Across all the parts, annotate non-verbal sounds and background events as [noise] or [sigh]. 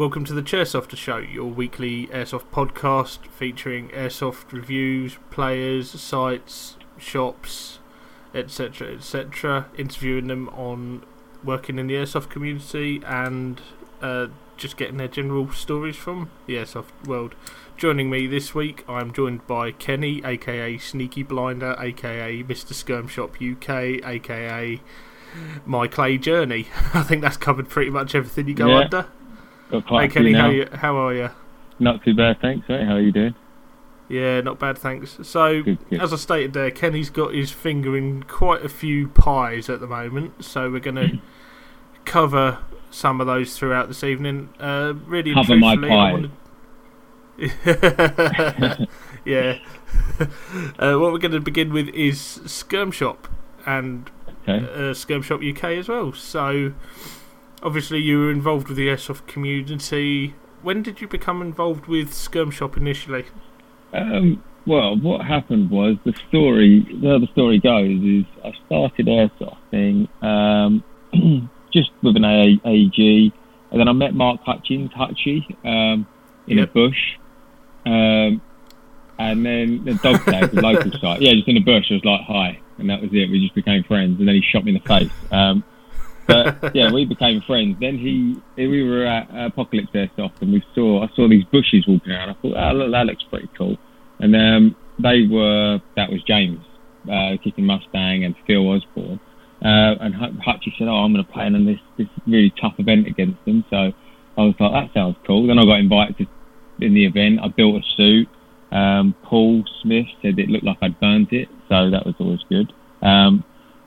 Welcome to the Chairsofter Show, your weekly airsoft podcast featuring airsoft reviews, players, sites, shops, etc., etc. Interviewing them on working in the airsoft community and uh, just getting their general stories from the airsoft world. Joining me this week, I'm joined by Kenny, aka Sneaky Blinder, aka Mr. Skirm Shop UK, aka My Clay Journey. [laughs] I think that's covered pretty much everything you go Yeah. under. Got quite Hey Kenny, how, you, how are you? Not too bad, thanks. Mate. How are you doing? Yeah, not bad, thanks. So, Good, good. as I stated there, Kenny's got his finger in quite a few pies at the moment, so we're going to cover some of those throughout this evening. Uh, really, Cover my pies. wanted- [laughs] yeah. [laughs] uh, what we're going to begin with is Skirm Shop and Okay. uh, Skirm Shop UK as well. So, obviously, you were involved with the airsoft community. When did you become involved with Skirm Shop initially? Um, well, what happened was the story. The the story goes is I started airsofting um, [clears throat] just with an A- AEG, and then I met Mark Hutchins, Hutchie, um, in Yep. a bush, um, and then the dog [laughs] tag, the local site. Yeah, just in a bush. I was like, "Hi," and that was it. We just became friends, and then he shot me in the face. Um, but [laughs] yeah, we became friends. Then he, we were at Apocalypse Airsoft, and we saw, I saw these bushes walking around. I thought, oh, look, that looks pretty cool. And um, they were, that was James, uh, kicking Mustang, and Phil Osborne. Uh, and Hut- Hutchie said, oh, I'm going to play in this this really tough event against them. So I was like, that sounds cool. Then I got invited to in the event. I built a suit. Um, Paul Smith said it looked like I'd burnt it, so that was always good. Um,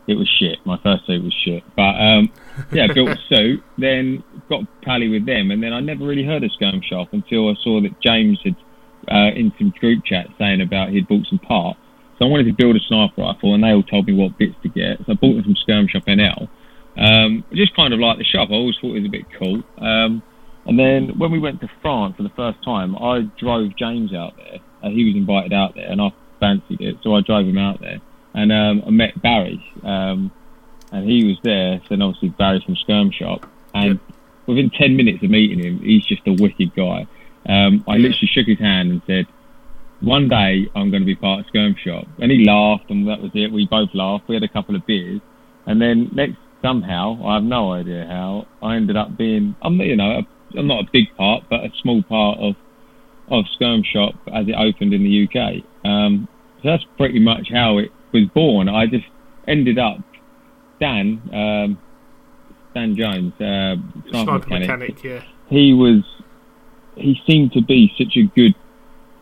it was shit. My first suit was shit, but um, yeah, built a suit. Then got pally with them, and then I never really heard of Skirm Shop until I saw that James had uh, in some group chat saying about he'd bought some parts. So I wanted to build a sniper rifle, and they all told me what bits to get. So I bought them from Skirm Shop NL. Um, just kind of like the shop. I always thought it was a bit cool. Um, and then when we went to France for the first time, I drove James out there. Uh, he was invited out there, and I fancied it, so I drove him out there. And um, I met Barry, um, and he was there. So then obviously Barry from Skirm Shop, and within ten minutes of meeting him, he's just a wicked guy. Um, I literally shook his hand and said, "One day I'm going to be part of Skirm Shop," and he laughed, and that was it. We both laughed. We had a couple of beers, and then next somehow, I have no idea how, I ended up being. I'm you know, a, I'm not a big part, but a small part of of Skirm Shop as it opened in the UK. Um, so that's pretty much how it was born. I just ended up Dan, um, Dan Jones, uh, sniper mechanic. mechanic, yeah. He was, he seemed to be such a good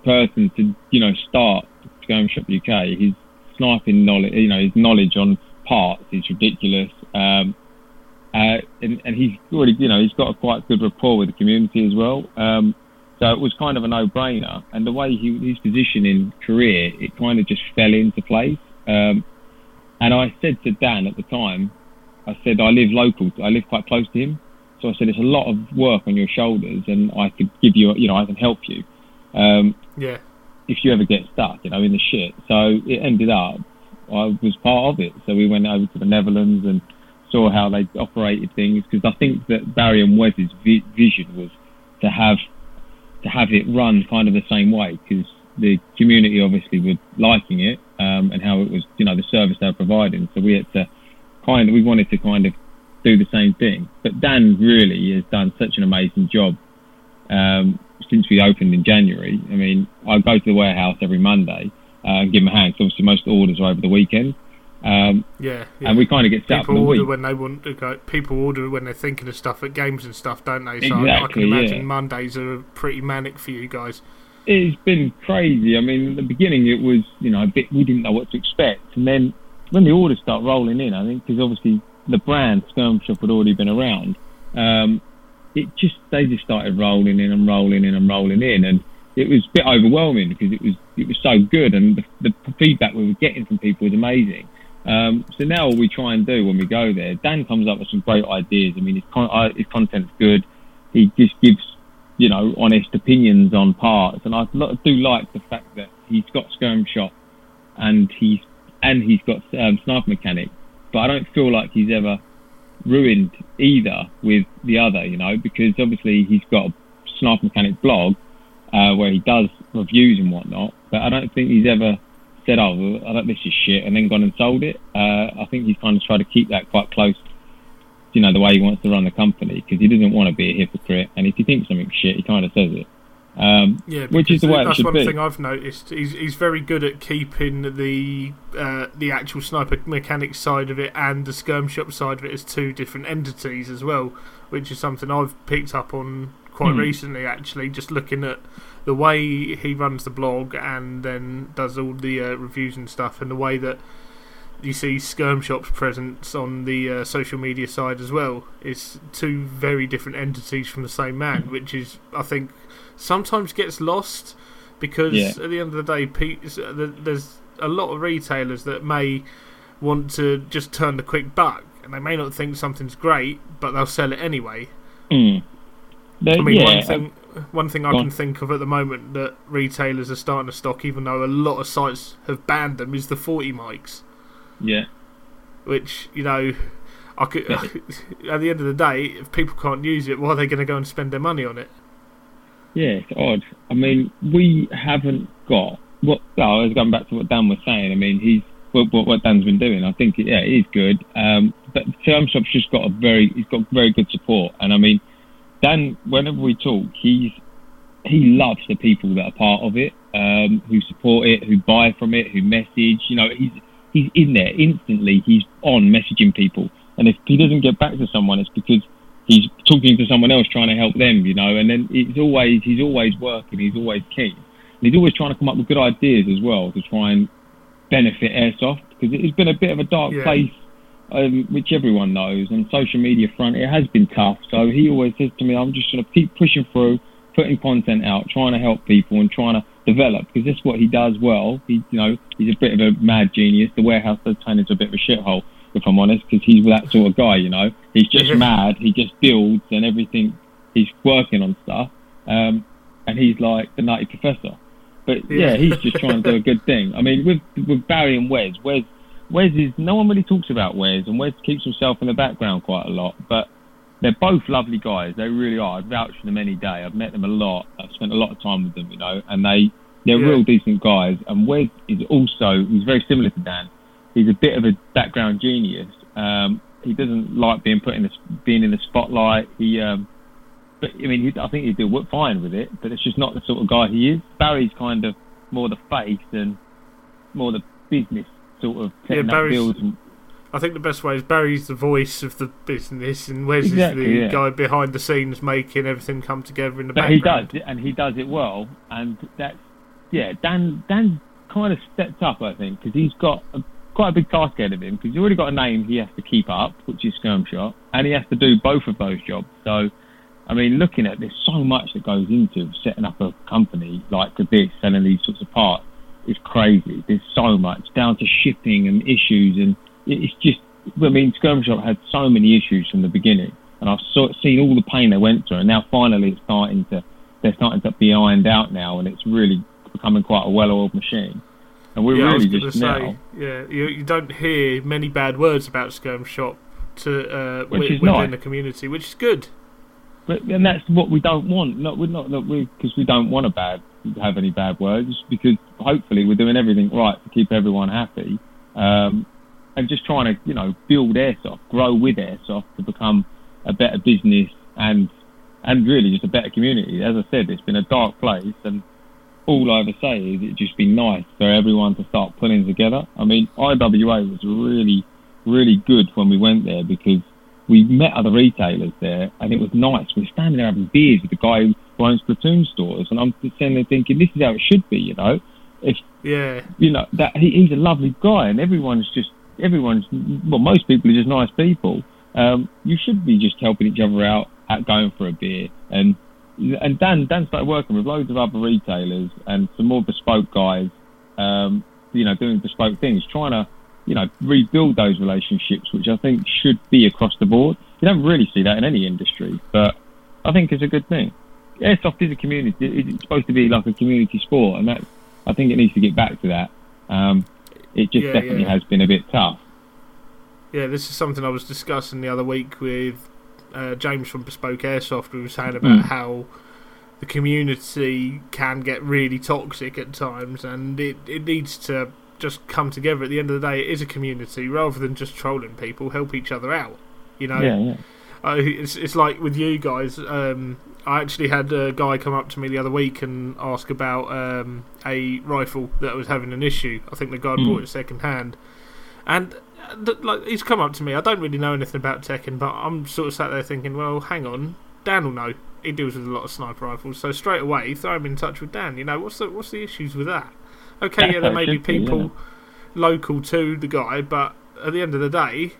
person to, you know, start Skirm Shop UK. His sniping knowledge, you know, his knowledge on parts is ridiculous. Um, uh, and, and he's already, you know, he's got a quite good rapport with the community as well. Um, so it was kind of a no-brainer. And the way he, his position in career, it kind of just fell into place. Um, and I said to Dan at the time, I said, I live local, I live quite close to him. So I said, it's a lot of work on your shoulders and I could give you, you know, I can help you. Um, Yeah. if you ever get stuck, you know, in the shit. So it ended up, I was part of it. So we went over to the Netherlands and saw how they operated things because I think that Barry and Wes's vi- vision was to have to have it run kind of the same way because the community obviously were liking it um, and how it was, you know, the service they were providing. So we had to kind of, we wanted to kind of do the same thing. But Dan really has done such an amazing job um, since we opened in January. I mean, I go to the warehouse every Monday uh, and give him a hand. 'cause obviously, most orders are over the weekend, um, Yeah, yeah. and we kind of get set people the order week. when they want to go. People order when they're thinking of stuff at games and stuff, don't they? So I- I can imagine yeah. Mondays are pretty manic for you guys. It's been crazy. I mean, at the beginning, it was you know a bit. We didn't know what to expect, and then when the orders start rolling in, I think because obviously the brand Skirm Shop had already been around. Um, it just they just started rolling in and rolling in and rolling in, and it was a bit overwhelming because it was it was so good, and the, the feedback we were getting from people was amazing. Um, so now all we try and do when we go there, Dan comes up with some great ideas. I mean, his, con- uh, his content's good. He just gives you know honest opinions on parts, and I do like the fact that he's got Skirm Shop and he's and he's got um, Sniper Mechanic, but I don't feel like he's ever ruined either with the other, you know, because obviously he's got a Sniper Mechanic blog uh, where he does reviews and whatnot, but I don't think he's ever said, "Oh, I don't, this is shit," and then gone and sold it. Uh, I think he's kind of tried to keep that quite close, you know, the way he wants to run the company because he doesn't want to be a hypocrite. And if he thinks something's shit, he kind of says it. Um, Yeah, which is the way that's one be. thing I've noticed. He's he's very good at keeping the uh, the actual sniper mechanics side of it and the skirm shop side of it as two different entities as well, which is something I've picked up on quite Hmm. recently. Actually, just looking at the way he runs the blog and then does all the uh, reviews and stuff, and the way that you see Skirm Shop's presence on the uh, social media side as well. It's two very different entities from the same man, which is, I think, sometimes gets lost because Yeah. at the end of the day, uh, th- there's a lot of retailers that may want to just turn the quick buck, and they may not think something's great, but they'll sell it anyway. Mm. I mean, yeah, one thing, one thing I can on. think of at the moment that retailers are starting to stock, even though a lot of sites have banned them, is the 40 mics. Yeah, which you know I could at the end of the day if people can't use it why are they going to go and spend their money on it yeah, it's odd. I mean, we haven't got what. Well, I was going back to what Dan was saying. I mean, he's what, what, what Dan's been doing. I think, yeah, it is good. Um, but Skirm Shop's just got a very, he's got very good support. And I mean, Dan, whenever we talk, he's he loves the people that are part of it, um, who support it, who buy from it, who message. You know, he's he's in there instantly. He's on messaging people, and if he doesn't get back to someone, it's because he's talking to someone else trying to help them. You know, and then it's always he's always working. He's always keen, and he's always trying to come up with good ideas as well to try and benefit airsoft because it's been a bit of a dark Yeah. place. Um, which everyone knows on social media front, it has been tough. So he always says to me, "I'm just going to keep pushing through, putting content out, trying to help people and trying to develop because this is what he does well. He, you know, he's a bit of a mad genius. The warehouse does turn into a bit of a shithole, if I'm honest, because he's that sort of guy. You know, he's just Mhm. mad. He just builds and everything. He's working on stuff, um, and he's like the nutty professor. But yeah, Yeah. he's just trying to do a good thing. I mean, with with Barry and Wes, Wes, Wes is no one really talks about Wes, and Wes keeps himself in the background quite a lot, but. They're both lovely guys. They really are. I'd vouch for them any day. I've met them a lot. I've spent a lot of time with them, you know, and they they're Yeah. real decent guys. And Wes is also he's very similar to Dan. He's a bit of a background genius. Um, he doesn't like being put in the being in the spotlight. He, um, but I mean, he, I think he'd do fine with it. But it's just not the sort of guy he is. Barry's kind of more the face and more the business sort of setting up And, I think the best way is Barry's the voice of the business and Wes Exactly, is the yeah. guy behind the scenes making everything come together in the but he does, and he does it well. And that's yeah. Dan Dan kind of stepped up, I think, because he's got a, quite a big task ahead of him. Because he's already got a name he has to keep up, which is Skirm Shop, and he has to do both of those jobs. So, I mean, looking at there's so much that goes into setting up a company like this, selling these sorts of parts. It's crazy. There's so much down to shipping and issues, and it's just. I mean, Skirm Shop had so many issues from the beginning, and I've seen all the pain they went through, and now finally it's starting to they're starting to be ironed out now, and it's really becoming quite a well-oiled machine. And we're yeah, I was really just say now, yeah you, you don't hear many bad words about Skirm Shop to uh, Which wi- is within nice. the community which is good but and that's what we don't want. Not we're not that we because we don't want to bad have any bad words because hopefully we're doing everything right to keep everyone happy, um, and just trying to you know build airsoft, grow with airsoft to become a better business and and really just a better community. As I said, it's been a dark place, and all I ever say is it'd just be nice for everyone to start pulling together. I mean, IWA was really, really good when we went there because we met other retailers there, and it was nice. We were standing there having beers with the guy who owns platoon stores, and I'm just sitting there thinking, this is how it should be, you know. If yeah you know that he, he's a lovely guy, and everyone's just everyone's well, most people are just nice people. Um, you should be just helping each other out, out going for a beer, and and Dan Dan started working with loads of other retailers and some more bespoke guys, um, you know, doing bespoke things, trying to you know rebuild those relationships, which I think should be across the board. You don't really see that in any industry, but I think it's a good thing. Airsoft is a community. It's supposed to be like a community sport, and that's I think it needs to get back to that. Um, it just Yeah, definitely yeah. has been a bit tough. Yeah, this is something I was discussing the other week with uh, James from Bespoke Airsoft. We were saying about Mm. how the community can get really toxic at times, and it, it needs to just come together. At the end of the day, it is a community rather than just trolling people. Help each other out. You know, Yeah, yeah. uh, it's it's like with you guys. Um, I actually had a guy come up to me the other week and ask about um, a rifle that was having an issue. I think the guy Hmm. bought it second hand, and uh, th- like he's come up to me. I don't really know anything about Tekken, but I'm sort of sat there thinking, well, hang on, Dan will know. He deals with a lot of sniper rifles, so straight away throw him in touch with Dan. You know, what's the what's the issues with that? Okay, yeah, there [laughs] may be people local to the guy, but at the end of the day,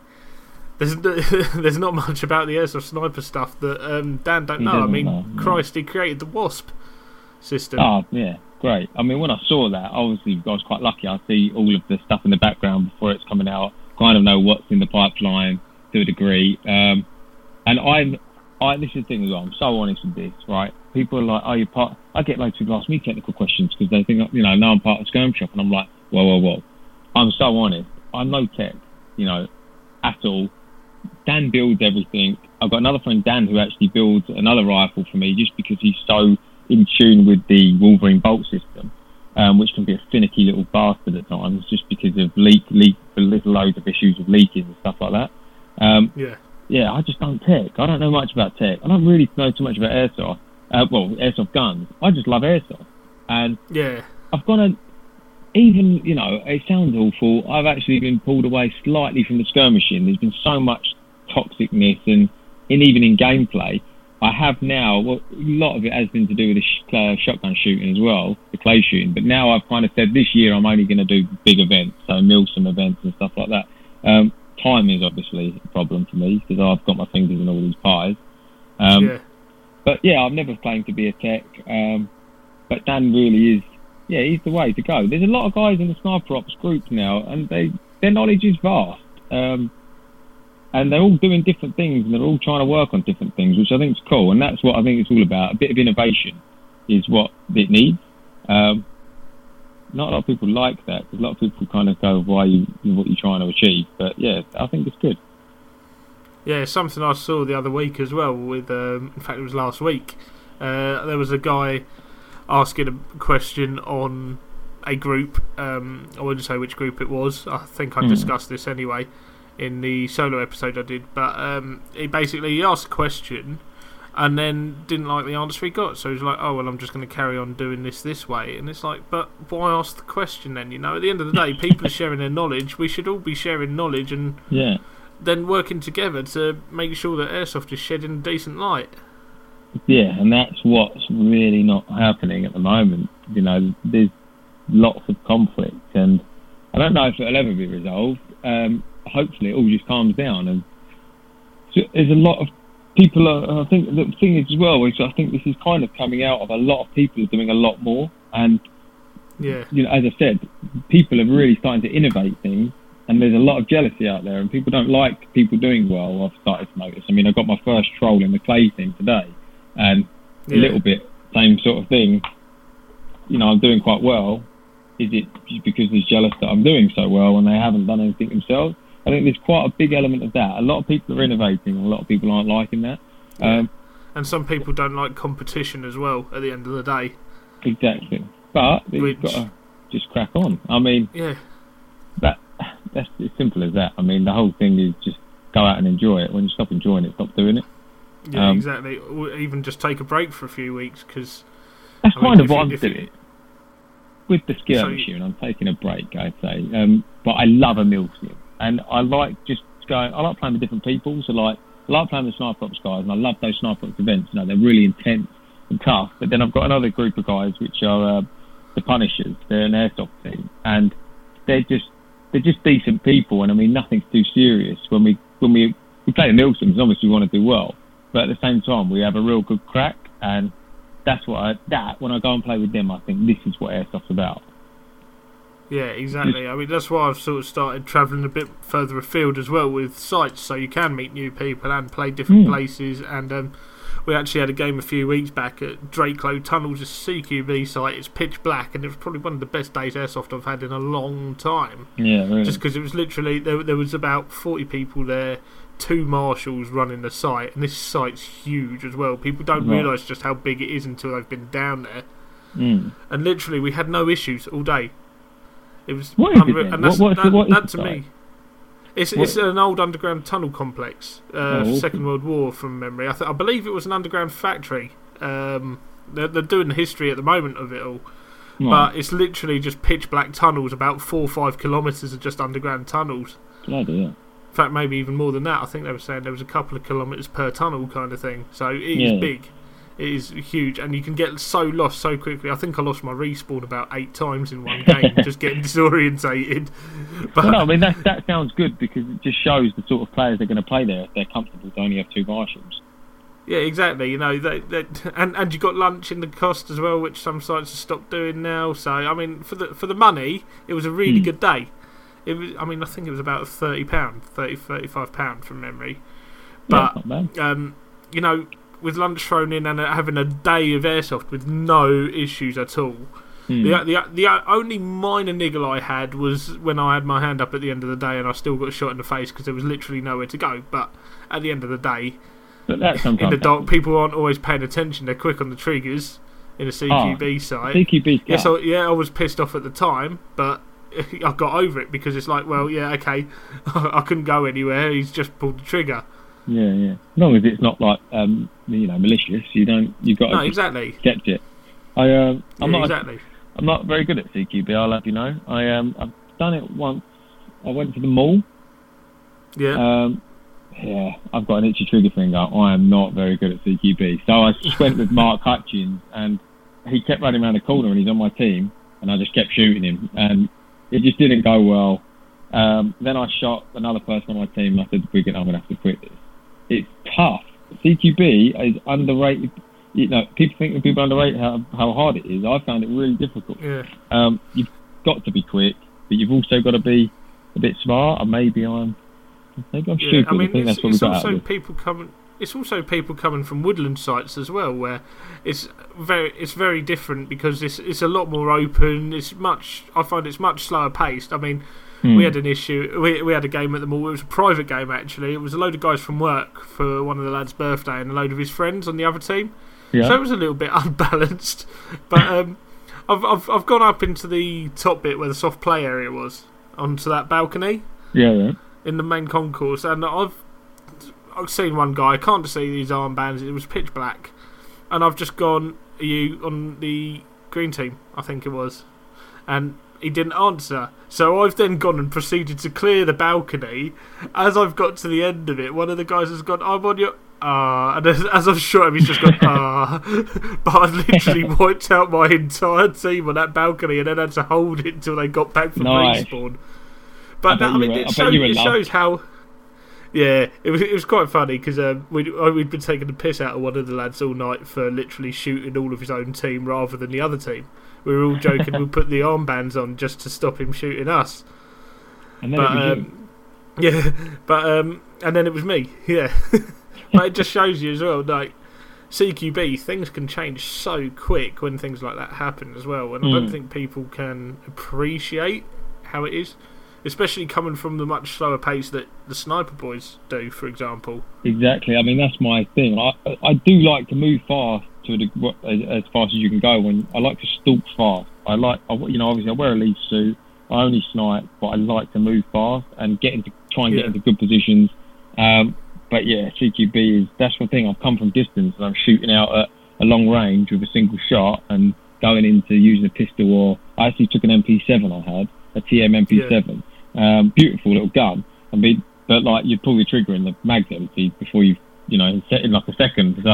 there's [laughs] there's not much about the airsoft sniper stuff that um, Dan don't He know. I mean, know, no. Christ, he created the Wasp system. Oh, yeah, great. I mean, when I saw that, obviously I was quite lucky. I see all of the stuff in the background before it's coming out. Kind of know what's in the pipeline to a degree. Um, and I'm, I this is the thing as well. I'm so honest with this, right? People are like, "Oh, you're part." I get loads of people ask me technical questions because they think, you know, now I'm part of Skirm Shop, and I'm like, "Whoa, whoa, whoa!" I'm so honest. I'm no tech, you know, at all. Dan builds everything. I've got another friend, Dan, who actually builds another rifle for me just because he's so in tune with the Wolverine bolt system, um, which can be a finicky little bastard at times just because of leak, leak, little loads of issues with leaking and stuff like that. Um, Yeah, yeah, I just don't tech. I don't know much about tech. I don't really know too much about airsoft. Uh, well, airsoft guns. I just love airsoft. And yeah, I've got to, even, you know, it sounds awful. I've actually been pulled away slightly from the skirmishing. There's been so much toxicness and, and even in gameplay. I have now, well, a lot of it has been to do with the sh- uh, shotgun shooting as well, the clay shooting. But now I've kind of said this year I'm only going to do big events, so Milsim events and stuff like that. Um, time is obviously a problem for me because I've got my fingers in all these pies. Um, yeah, but yeah, I've never claimed to be a tech. Um, but Dan really is, yeah, he's the way to go. There's a lot of guys in the sniper ops group now, and they their knowledge is vast. Um, and they're all doing different things, and they're all trying to work on different things, which I think is cool. And that's what I think it's all about. A bit of innovation is what it needs. Um, not a lot of people like that because a lot of people kind of go, "Why you what you're trying to achieve?" But yeah, I think it's good. yeah. Something I saw the other week as well. With um, in fact, it was last week. Uh, there was a guy asking a question on a group. Um, I wouldn't say which group it was. I think I Hmm. discussed this anyway in the solo episode I did. But um, he basically he asked a question and then didn't like the answer he got. So he's like, "Oh well, I'm just going to carry on doing this this way." And it's like, but why ask the question then? You know, at the end of the day, [laughs] people are sharing their knowledge. We should all be sharing knowledge and Yeah. then working together to make sure that airsoft is shedding a decent light. Yeah, and that's what's really not happening at the moment. You know, there's lots of conflict, and I don't know if it'll ever be resolved. Um, hopefully, it all just calms down, and so there's a lot of people. Are, I think the thing is as well is I think this is kind of coming out of a lot of people are doing a lot more, and Yeah, you know, as I said, people are really starting to innovate things, and there's a lot of jealousy out there, and people don't like people doing well. I've started to notice. I mean, I got my first troll in the clay thing today, and a little bit same sort of thing. You know, I'm doing quite well. Is it because he's jealous that I'm doing so well and they haven't done anything themselves? I think there's quite a big element of that. A lot of people are innovating, and a lot of people aren't liking that. Um, and some people don't like competition as well. At the end of the day, exactly. But you've got to just crack on. I mean, yeah, that that's as simple as that. I mean, the whole thing is just go out and enjoy it. When you stop enjoying it, stop doing it. Yeah, Um, exactly. Or even just take a break for a few weeks because That's I mean, kind of what you- I'm if you- With the skill So machine, I'm taking a break, I'd say. Um, but I love a mill sim. And I like just going, I like playing with different people. So, like, I like playing with sniper ops guys, and I love those sniper ops events. You know, they're really intense and tough. But then I've got another group of guys, which are uh, the Punishers. They're an airsoft team. And they're just, they're just decent people. And I mean, nothing's too serious. When we, when we, we play the mill sims, obviously we want to do well. But at the same time, we have a real good crack. And that's what I, that when I go and play with them, I think this is what airsoft's about. Yeah, exactly. I mean, that's why I've sort of started travelling a bit further afield as well with sites, so you can meet new people and play different Hmm. places. And um, we actually had a game a few weeks back at Drakelow Tunnels, a CQB site. It's pitch black, and it was probably one of the best days airsoft I've had in a long time. Yeah, really. Just because it was literally there, there was about forty people there, two marshals running the site, and this site's huge as well. People don't Right. realise just how big it is until they've been down there. Mm. And literally, we had no issues all day. It was What it unreal- then? and that's, What- what that, that to me. It's, it's an old underground tunnel complex, uh, Oh. Second World War from memory. I, th- I believe it was an underground factory. Um, they're, they're doing the history at the moment of it all, Right. but it's literally just pitch black tunnels, about four or five kilometres of just underground tunnels. Bloody. In fact, maybe even more than that. I think they were saying there was a couple of kilometres per tunnel kind of thing. So it is Yeah. big. It is huge, and you can get so lost so quickly. I think I lost my respawn about eight times in one game, [laughs] just getting disorientated. [laughs] But Well, no, I mean that that sounds good because it just shows the sort of players they're going to play there if they're comfortable to only have two marshals. yeah, exactly. You know, they, they, and and you got lunch in the cost as well, which some sites have stopped doing now. So I mean, for the for the money, it was a really Hmm. good day. It was. I mean, I think it was about thirty pound, 30, 35 pound from memory. But bad. um, you know, with lunch thrown in and uh, having a day of airsoft with no issues at all. Hmm. The, the the only minor niggle I had was when I had my hand up at the end of the day and I still got shot in the face because there was literally nowhere to go. But at the end of the day, in the dark, people aren't always paying attention. They're quick on the triggers in a CQB site. CQB's Yes, gut. I, yeah, I was pissed off at the time, but [laughs] I got over it because it's like, well, yeah, okay, [laughs] I couldn't go anywhere. He's just pulled the trigger. Yeah, yeah. As long as it's not like um, you know malicious, you don't. You got to No, exactly. accept it. I um, I'm Yeah, not. exactly. I'm not very good at CQB. I'll let you know. I um, I've done it once. I went to the mall. Yeah. Um, yeah, I've got an itchy trigger finger. I am not very good at CQB. So I [laughs] just went with Mark Hutchins, and he kept running around the corner, and he's on my team, and I just kept shooting him, and it just didn't go well. Um, then I shot another person on my team, and I said, "We're I'm going to have to quit this." It's tough. CQB is underrated. You know, people think that people underrate how, how hard it is. I found it really difficult. yeah. Um, you've got to be quick, but you've also got to be a bit smart. And maybe I'm, maybe I'm Yeah, stupid. I mean, think it's, that's what we got out also of people coming. It's also people coming from woodland sites as well, where it's very it's very different because it's it's a lot more open. It's much I find it's much slower paced. I mean, Hmm. we had an issue. We we had a game at the mall. It was a private game actually. It was a load of guys from work for one of the lads' birthday and a load of his friends on the other team. yeah. So it was a little bit [laughs] unbalanced. But um, I've, I've I've gone up into the top bit where the soft play area was onto that balcony yeah, yeah. in the main concourse, and I've I've seen one guy. I can't see these armbands. It was pitch black, and I've just gone. Are you on the green team? I think it was, and he didn't answer. So I've then gone and proceeded to clear the balcony. As I've got to the end of it, one of the guys has gone. I'm on your. Ah, and as, as I've shot him, he's just gone. Ah, [laughs] but I literally [laughs] wiped out my entire team on that balcony, and then had to hold it until they got back from Nice. respawn. But that, I mean, were- it, you were it loved. shows how. Yeah, it was it was quite funny because um, we'd we'd been taking the piss out of one of the lads all night for literally shooting all of his own team rather than the other team. We were all joking we'd put the [laughs] armbands on just to stop him shooting us. And then But it was you. um, yeah, [laughs] but um, and then it was me. [laughs] Yeah, but it just shows you as well, like CQB, things can change so quick when things like that happen as well, and I don't Mm. think people can appreciate how it is, especially coming from the much slower pace that the sniper boys do, for example. Exactly. I mean, that's my thing. I I do like to move fast to the, as, as fast as you can go. When I like to stalk fast. I like, I, you know, obviously I wear a leaf suit. I only snipe, but I like to move fast and get into try and Yeah. get into good positions. Um, but yeah, CQB is that's the thing. I've come from distance and I'm shooting out at a long range with a single shot and going into using a pistol or I actually took an MP7 I had a TM MP7, um, beautiful little gun. I mean, but like you pull the trigger and the mag's empty before you you know set in like a second. [laughs]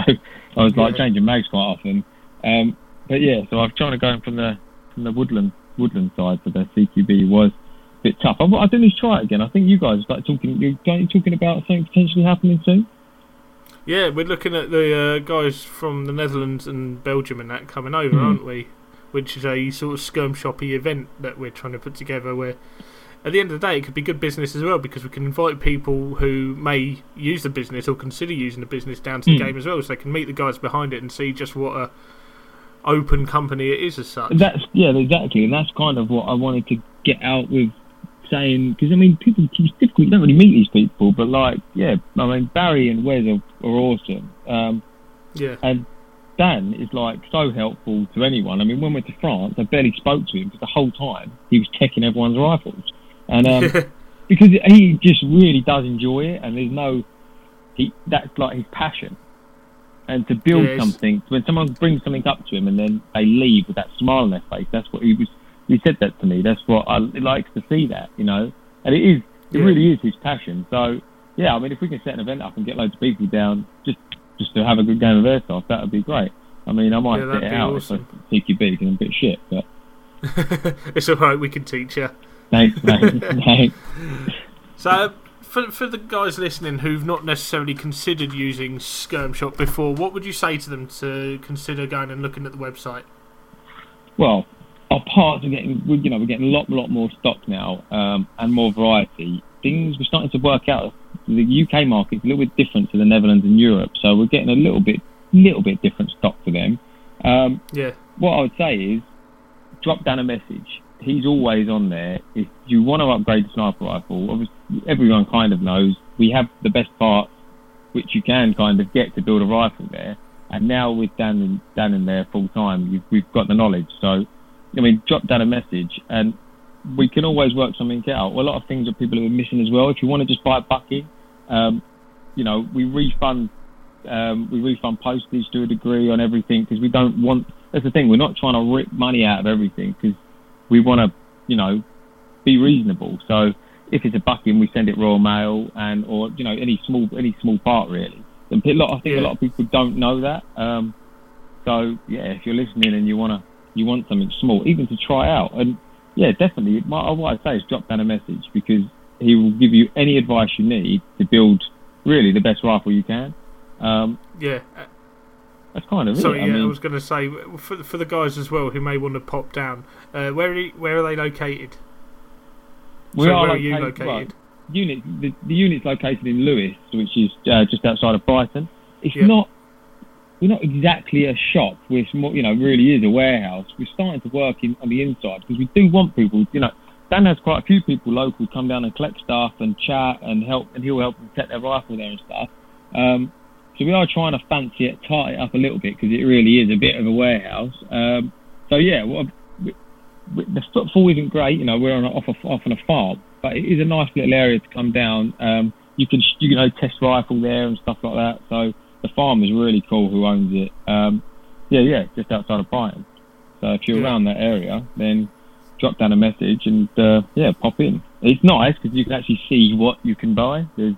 So I was like changing mags quite often. Um, but yeah, so I've trying to go in from the from the woodland woodland side to the CQB was a bit tough. I, I didn't try it again. I think you guys started talking. You're talking about something potentially happening soon. Yeah, we're looking at the uh, guys from the Netherlands and Belgium and that coming over, Mhm. aren't we? Which is a sort of skirm shoppy event that we're trying to put together where at the end of the day it could be good business as well because we can invite people who may use the business or consider using the business down to the Hmm. game as well so they can meet the guys behind it and see just what a open company it is as such. That's yeah, exactly, and that's kind of what I wanted to get out with saying because I mean, people it's difficult. You don't really meet these people, but like, yeah, I mean, Barry and Wes are, are awesome. Um, Yeah. and Dan is like so helpful to anyone. I mean, when we went to France, I barely spoke to him because the whole time he was checking everyone's rifles, and um, [laughs] because he just really does enjoy it, and there's no he that's like his passion. And to build Yes. something, when someone brings something up to him and then they leave with that smile on their face, that's what he was. He said that to me. That's what I like to see. That you know, and it is. It Yeah. really is his passion. So yeah, I mean, if we can set an event up and get loads of people down, just just to have a good game of airsoft, that would be great. I mean, I might Yeah, set it out awesome. if I CQB because I'm a bit shit, but [laughs] it's all right. We can teach you. Thanks, mate. [laughs] thanks. So, for for the guys listening who've not necessarily considered using Skirm Shop before, what would you say to them to consider going and looking at the website? Well, our parts are getting, you know, we're getting a lot, lot more stock now um, and more variety. Things we're starting to work out. The UK market's a little bit different to the Netherlands and Europe, so we're getting a little bit, little bit different stock for them. Um, Yeah. what I would say is, drop down a message. He's always on there. If you want to upgrade the sniper rifle, obviously everyone kind of knows we have the best parts, which you can kind of get to build a rifle there. And now with Dan Dan in there full time, you've, we've got the knowledge. So, I mean, drop down a message, and we can always work something out. A lot of things that people are missing as well. If you want to just buy a bucking, um, you know, we refund um, we refund postage to a degree on everything because we don't want. That's the thing. We're not trying to rip money out of everything because we want to, you know, be reasonable. So if it's a bucking, we send it Royal Mail and or you know any small any small part really. And a lot, I think Yeah. a lot of people don't know that. Um, so yeah, if you're listening and you wanna you want something small, even to try out, and yeah, definitely. My, what I say is drop down a message because he will give you any advice you need to build really the best rifle you can. Um, Yeah. That's kind of Sorry, it. I yeah, I mean, was going to say for for the guys as well who may want to pop down. Uh, where are you, where are they located? we So are where are you located- well, unit the, the unit's located in Lewes, which is uh, just outside of Brighton. It's Yeah. not we're not exactly a shop. We're more, you know really is a warehouse. We're starting to work in on the inside because we do want people. You know, Dan has quite a few people local come down and collect stuff and chat and help, and he'll help them set their rifle there and stuff. Um, so we are trying to fancy it, tighten it up a little bit because it really is a bit of a warehouse. Um, so yeah, well, we, we, the footfall isn't great. You know, we're on a, off, a, off on a farm, but it is a nice little area to come down. Um, you can you know test rifle there and stuff like that. So the farm is really cool. Who owns it? Um, yeah, yeah, just outside of Brighton. So if you're Yeah. around that area, then drop down a message and uh, yeah, pop in. It's nice because you can actually see what you can buy. There's,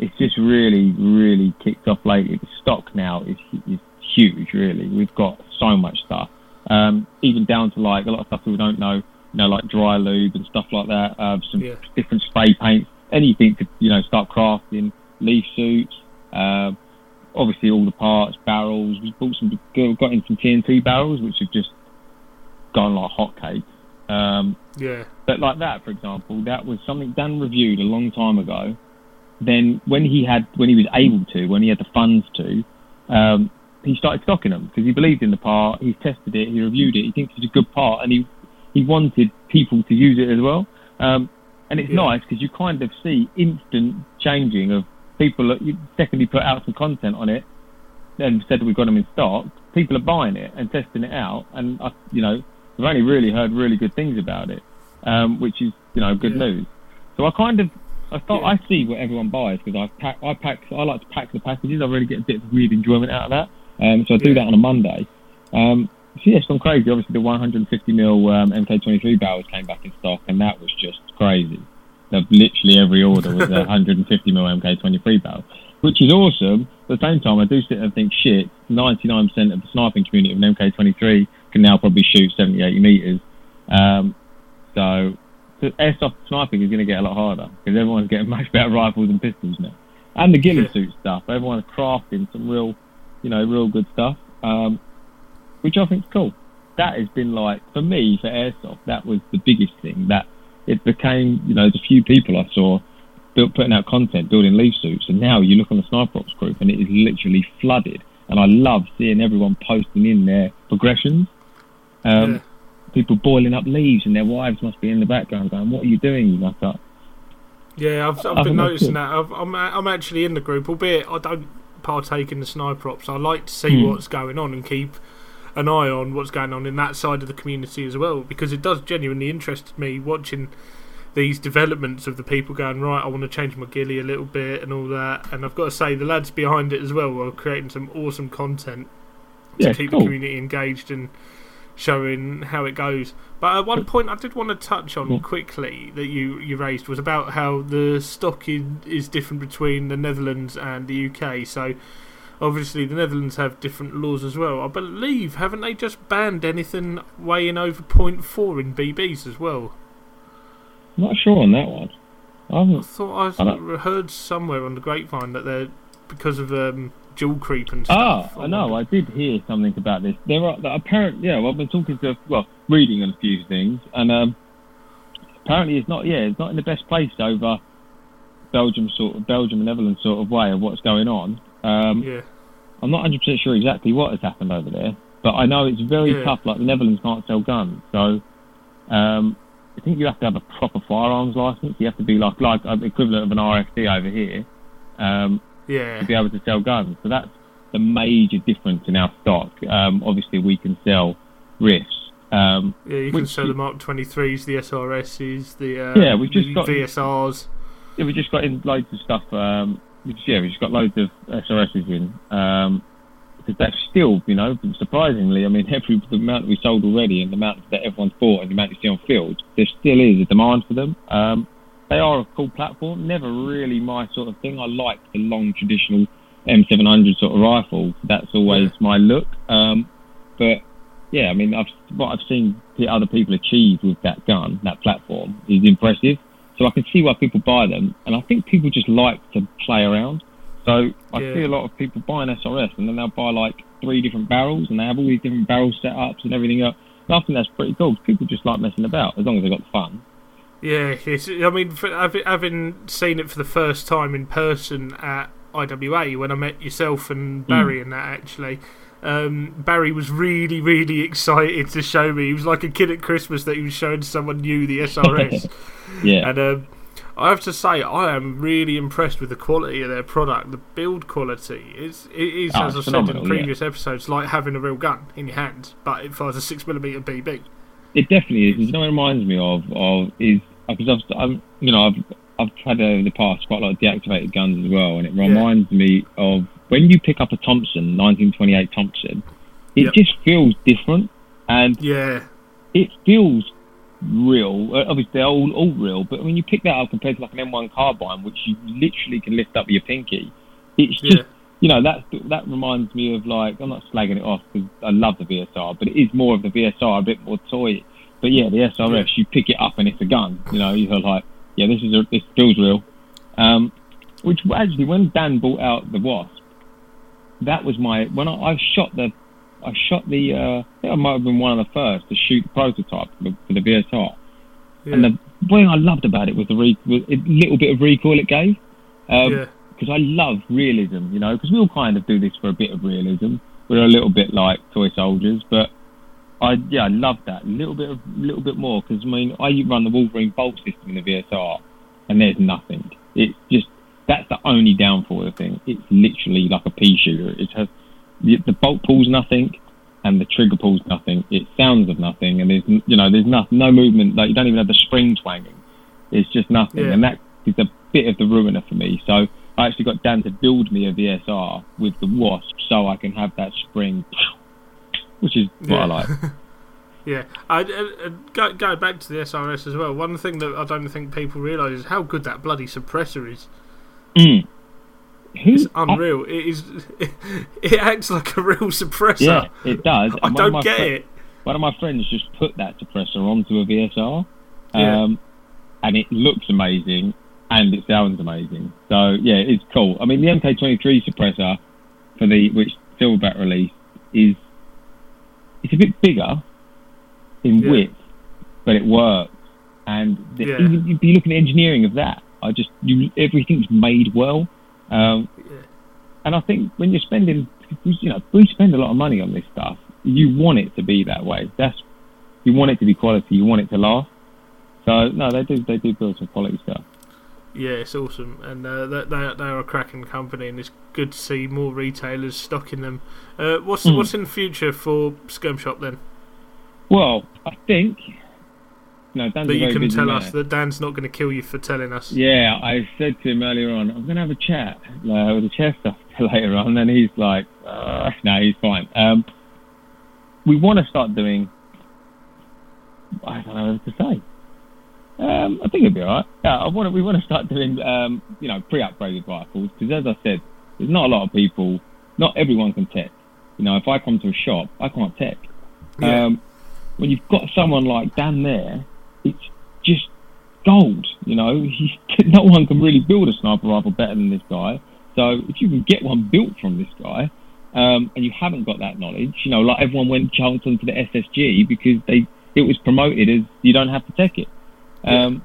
it's just really, really kicked off lately. The stock now is, is huge. Really, we've got so much stuff. Um, even down to like a lot of stuff we don't know. You know, like dry lube and stuff like that. Uh, some Yeah. different spray paints, anything to you know start crafting. Leaf suits. Um, obviously all the parts, barrels. We bought some, got in some TNT barrels, which have just gone like hotcakes. Um, Yeah. but like that, for example, that was something Dan reviewed a long time ago. Then when he had, when he was able to, when he had the funds to, um, he started stocking them because he believed in the part. He's tested it, he reviewed it. He thinks it's a good part, and he he wanted people to use it as well. Um, and it's Yeah. nice because you kind of see instant changing of people. That you secondly put out some content on it, then said we've got them in stock. People are buying it and testing it out, and I, you know, I've only really heard really good things about it, um, which is you know good Yeah. news. So I kind of I thought Yeah. I see what everyone buys because I pack I pack I like to pack the packages. I really get a bit of weird enjoyment out of that. Um, so I do Yeah. that on a Monday. Um, so yeah, it's gone crazy. Obviously, the 150 mil um, MK23 barrels came back in stock, and that was just crazy. Literally every order was a [laughs] 150 mil MK23 barrel, which is awesome. At the same time, I do sit and think, shit, 99% of the sniping community of an MK23 can now probably shoot 70, 80 meters. Um, so, so airsoft sniping is going to get a lot harder because everyone's getting [laughs] much better rifles and pistols now, and the ghillie Yeah. suit stuff. Everyone's crafting some real, you know, real good stuff, um, which I think is cool. That has been like for me for airsoft. That was the biggest thing. That it became, you know, the few people I saw built, putting out content, building leaf suits, and now you look on the Sniper Ops group and it is literally flooded. And I love seeing everyone posting in their progressions. Um, Yeah. People boiling up leaves, and their wives must be in the background going, "What are you doing, you nutter?" Yeah, I've, I've I been noticing that. I've, I'm I'm actually in the group, albeit I don't partake in the sniper ops. I like to see Hmm. what's going on and keep an eye on what's going on in that side of the community as well, because it does genuinely interest me watching these developments of the people going right. I want to change my ghillie a little bit and all that. And I've got to say, the lads behind it as well are creating some awesome content to Yeah, keep cool. the community engaged and showing how it goes. But at one point, I did want to touch on Yeah. quickly that you, you raised was about how the stock is, is different between the Netherlands and the UK. So obviously, the Netherlands have different laws as well. I believe haven't they just banned anything weighing over 0.4 in BBs as well? I'm not sure on that one. I I thought I I heard somewhere on the grapevine that they're because of um, joule creep and Ah. I know. I did hear something about this. There are apparently, yeah. Well, I've been talking to, well, reading on a few things, and um, apparently it's not. Yeah, it's not in the best place over Belgium sort of Belgium and Netherlands sort of way of what's going on. Um, Yeah, I'm not 100 percent sure exactly what has happened over there, but I know it's very Yeah. tough. Like the Netherlands can't sell guns, so um, I think you have to have a proper firearms license. You have to be like like uh, equivalent of an RFD over here. Um, yeah, to be able to sell guns. So that's the major difference in our stock. Um, obviously, we can sell riffs. Um, yeah. You can sell the Mark 23s, the SRSs, the uh, Yeah, we've just the got- VSRs. yeah, we just got in loads of stuff. Um, we just- yeah, we just got loads of SRSs in. Um, because they're still, you know, surprisingly, I mean, [laughs] every the amount we sold already and the amount that everyone's bought and the amount you see on field, there still is a demand for them. Um, they are a cool platform. Never really my sort of thing. I like the long traditional M700 sort of rifle. That's always my look. Um, but yeah, I mean, I've, what I've seen the other people achieve with that gun, that platform, is impressive. So I can see why people buy them, and I think people just like to play around. So I Yeah. see a lot of people buy an SRS, and then they'll buy like three different barrels, and they have all these different barrel setups and everything else. And I think that's pretty cool. People just like messing about as long as they got the fun. Yeah, it's, I mean, for, having, seen it for the first time in person at IWA when I met yourself and Barry and that actually. Um, Barry was really, really [laughs] excited to show me. He was like a kid at Christmas that he was showing someone new the SRS. [laughs] Yeah, And um, I have to say, I am really impressed with the quality of their product. The build quality is, it is Oh, as I said in phenomenal, yeah. previous episodes, like having a real gun in your hand, but it fires a six millimeter BB. it definitely is. You know, it reminds me of of is because I've, I've you know I've I've had over the past quite a lot of deactivated guns as well, and it reminds me of when you pick up a Thompson, 1928 Thompson. It Yep. just feels different, and Yeah, it feels real. Uh, Obviously, they're all, all real, but when you pick that up compared to like an M1 carbine, which you literally can lift up with your pinky, it's just yeah, you know that that reminds me of like I'm not slagging it off because I love the VSR, but it is more of the VSR, a bit more toy. But yeah, the SRS, you pick it up and it's a gun. You know, you're like, yeah, this is a, this feels real. Um, which actually, when Dan bought out the Wasp, that was my when I, I shot the I shot the uh, I think I might have been one of the first to shoot the prototype for the, for the VSR. yeah, And the thing I loved about it was the re- was a little bit of recoil it gave. Um, yeah. because I love realism, you know, because we all kind of do this for a bit of realism. We're a little bit like toy soldiers, but I yeah, I love that a little bit of little bit more because I mean I run the Wolverine bolt system in the VSR, and there's nothing. It's just that's the only downfall of the thing. It's literally like a pea shooter. It has the, the bolt pulls nothing, and the trigger pulls nothing. It sounds of nothing, and there's you know there's no no movement. Like you don't even have the spring twanging. It's just nothing, Yeah. and that is a bit of the ruiner for me. So I actually got Dan to build me a VSR with the Wasp, so I can have that spring, which is what Yeah. I like. [laughs] Yeah, I, uh, go, going back to the SRS as well. One thing that I don't think people realise is how good that bloody suppressor is. Mm. It's unreal. it is. [laughs] It acts like a real suppressor. yeah, it does. [laughs] I And one of don't get fri- it. One of my friends just put that suppressor onto a VSR, Yeah. um, and it looks amazing and it sounds amazing. So yeah, it's cool. I mean, the MK23 suppressor for the which Silverback released is it's a bit bigger in Yeah. width, but it works. And the, Yeah. you'd be looking at engineering of that. I just you everything's made well. Um, Yeah. and I think when you're spending, you know, we spend a lot of money on this stuff. You want it to be that way. That's you want it to be quality. You want it to last. So no, they do they do build some quality stuff. Yeah, it's awesome, and uh, they they they are a cracking company, and it's good to see more retailers stocking them. Uh, what's Mm. what's in the future for Skirm Shop then? Well, I think no, Dan's a you can tell man. us that Dan's not going to kill you for telling us. Yeah, I said to him earlier on, I'm going to have a chat uh, with the Chairsofter [laughs] later on, and he's like, uh, no, he's fine. Um, we want to start doing, I don't know what to say. Um, I think it'll be alright. Yeah, I want to, we want to start doing, um, you know, pre-upgraded rifles, because as I said, there's not a lot of people, not everyone can tech. You know, if I come to a shop, I can't tech. Yeah. Um, when you've got someone like Dan there, it's just gold. You know, [laughs] He's, no one can really build a sniper rifle better than this guy. So if you can get one built from this guy, um, and you haven't got that knowledge, you know, like everyone went jumped onto the SSG because they it was promoted as you don't have to tech it. Um,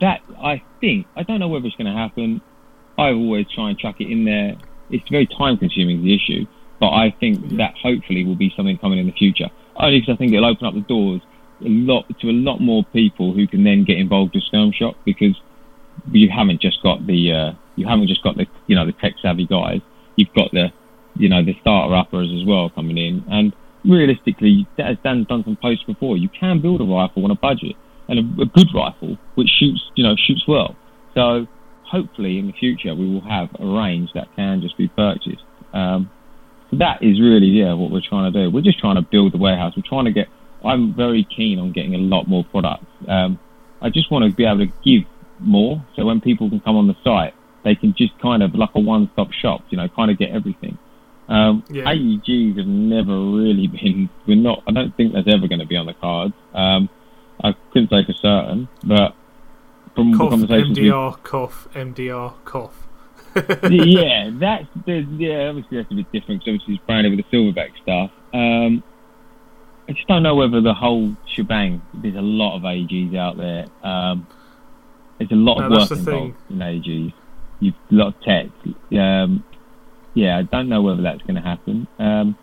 that I think I don't know whether it's going to happen. I always try and chuck it in there. It's very time consuming the issue, but I think that hopefully will be something coming in the future. Only because I think it'll open up the doors a lot to a lot more people who can then get involved with Skirm Shop because you haven't just got the uh, you haven't just got the you know the tech savvy guys. You've got the you know the starter uppers as well coming in. And realistically, as Dan's done some posts before, you can build a rifle on a budget and a, a good rifle which shoots you know shoots well. So hopefully in the future we will have a range that can just be purchased. Um, so that is really yeah what we're trying to do. We're just trying to build the warehouse. We're trying to get. I'm very keen on getting a lot more products. Um, I just want to be able to give more, so when people can come on the site, they can just kind of like a one-stop shop. You know, kind of get everything. Um, Yeah. AEGs have never really [laughs] been. We're not. I don't think that's ever going to be on the cards. Um, I couldn't say for certain, but from the conversations MDR, cough, MDR, cough. yeah, [laughs] that's there's, yeah. Obviously, that's a bit different. Because obviously, it's branded with the Silverback stuff. Um, I just don't know whether the whole shebang. There's a lot of AGs out there. Um, there's a lot No, of work the involved in AGs. You've a lot of tech. Um, yeah, I don't know whether that's going to happen. Um,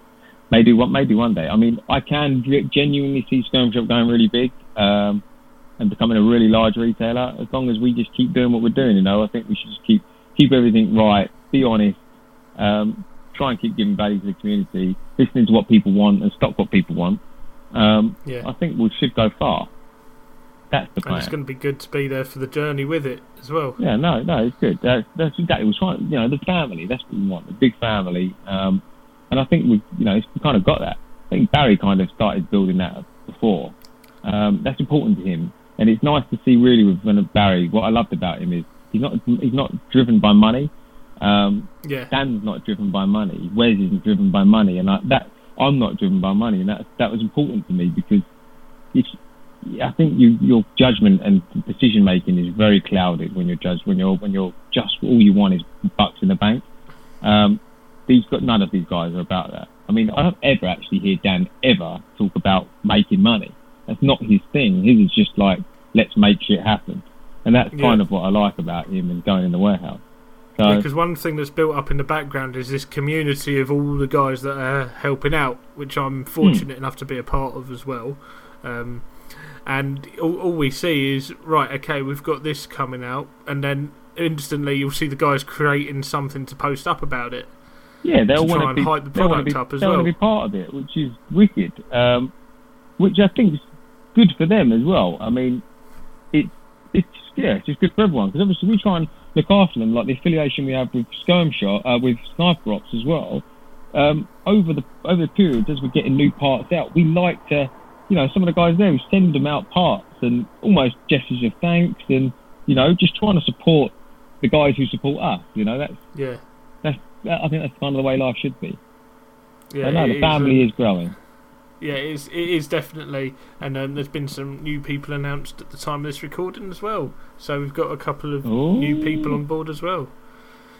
maybe one, maybe one day. I mean, I can genuinely see Skirm Shop going really big um, and becoming a really large retailer. As long as we just keep doing what we're doing, you know, I think we should just keep keep everything right, be honest, um, try and keep giving value to the community, listening to what people want and stock what people want. Um, Yeah. I think we should go far. That's the And plan. it's going to be good to be there for the journey with it as well. Yeah, no, no, it's good. That's that's exactly we're trying. You know, the family. That's what we want. The big family. Um, and I think we, you know, we kind of got that. I think Barry kind of started building that before. Um, that's important to him, and it's nice to see really with Barry. What I loved about him is he's not he's not driven by money. Um, Yeah. Dan's not driven by money. Wes isn't driven by money, and I, that I'm not driven by money, and that that was important to me because it's. I think you, your judgment and decision making is very clouded when you're judged when you're when you're just all you want is bucks in the bank. Um, these got none of these guys are about that. I mean, I don't ever actually hear Dan ever talk about making money. That's not his thing. His is just like let's make shit happen, and that's Yeah. kind of what I like about him and going in the warehouse. So Because one thing that's built up in the background is this community of all the guys that are helping out, which I'm fortunate enough to be a part of as well. Um, and all, all we see is right, okay, we've got this coming out, and then instantly you'll see the guys creating something to post up about it. Yeah, they'll want to and be, hype the product be, up as they well. want to be part of it, which is wicked. Um, which I think is good for them as well. I mean, it's it's yeah, it's just good for everyone because obviously we try and look after them, like the affiliation we have with Skirm Shop, uh, with Sniper Ops as well. Um, over the over the periods as we're getting new parts out, we like to, you know, some of the guys there we send them out parts and almost gestures of thanks and you know just trying to support the guys who support us. You know, that's Yeah, that's that, I think that's kind of the way life should be. yeah. No, the family um, is growing. Yeah, it is, it is definitely, and um, there's been some new people announced at the time of this recording as well. So we've got a couple of new people on board as well.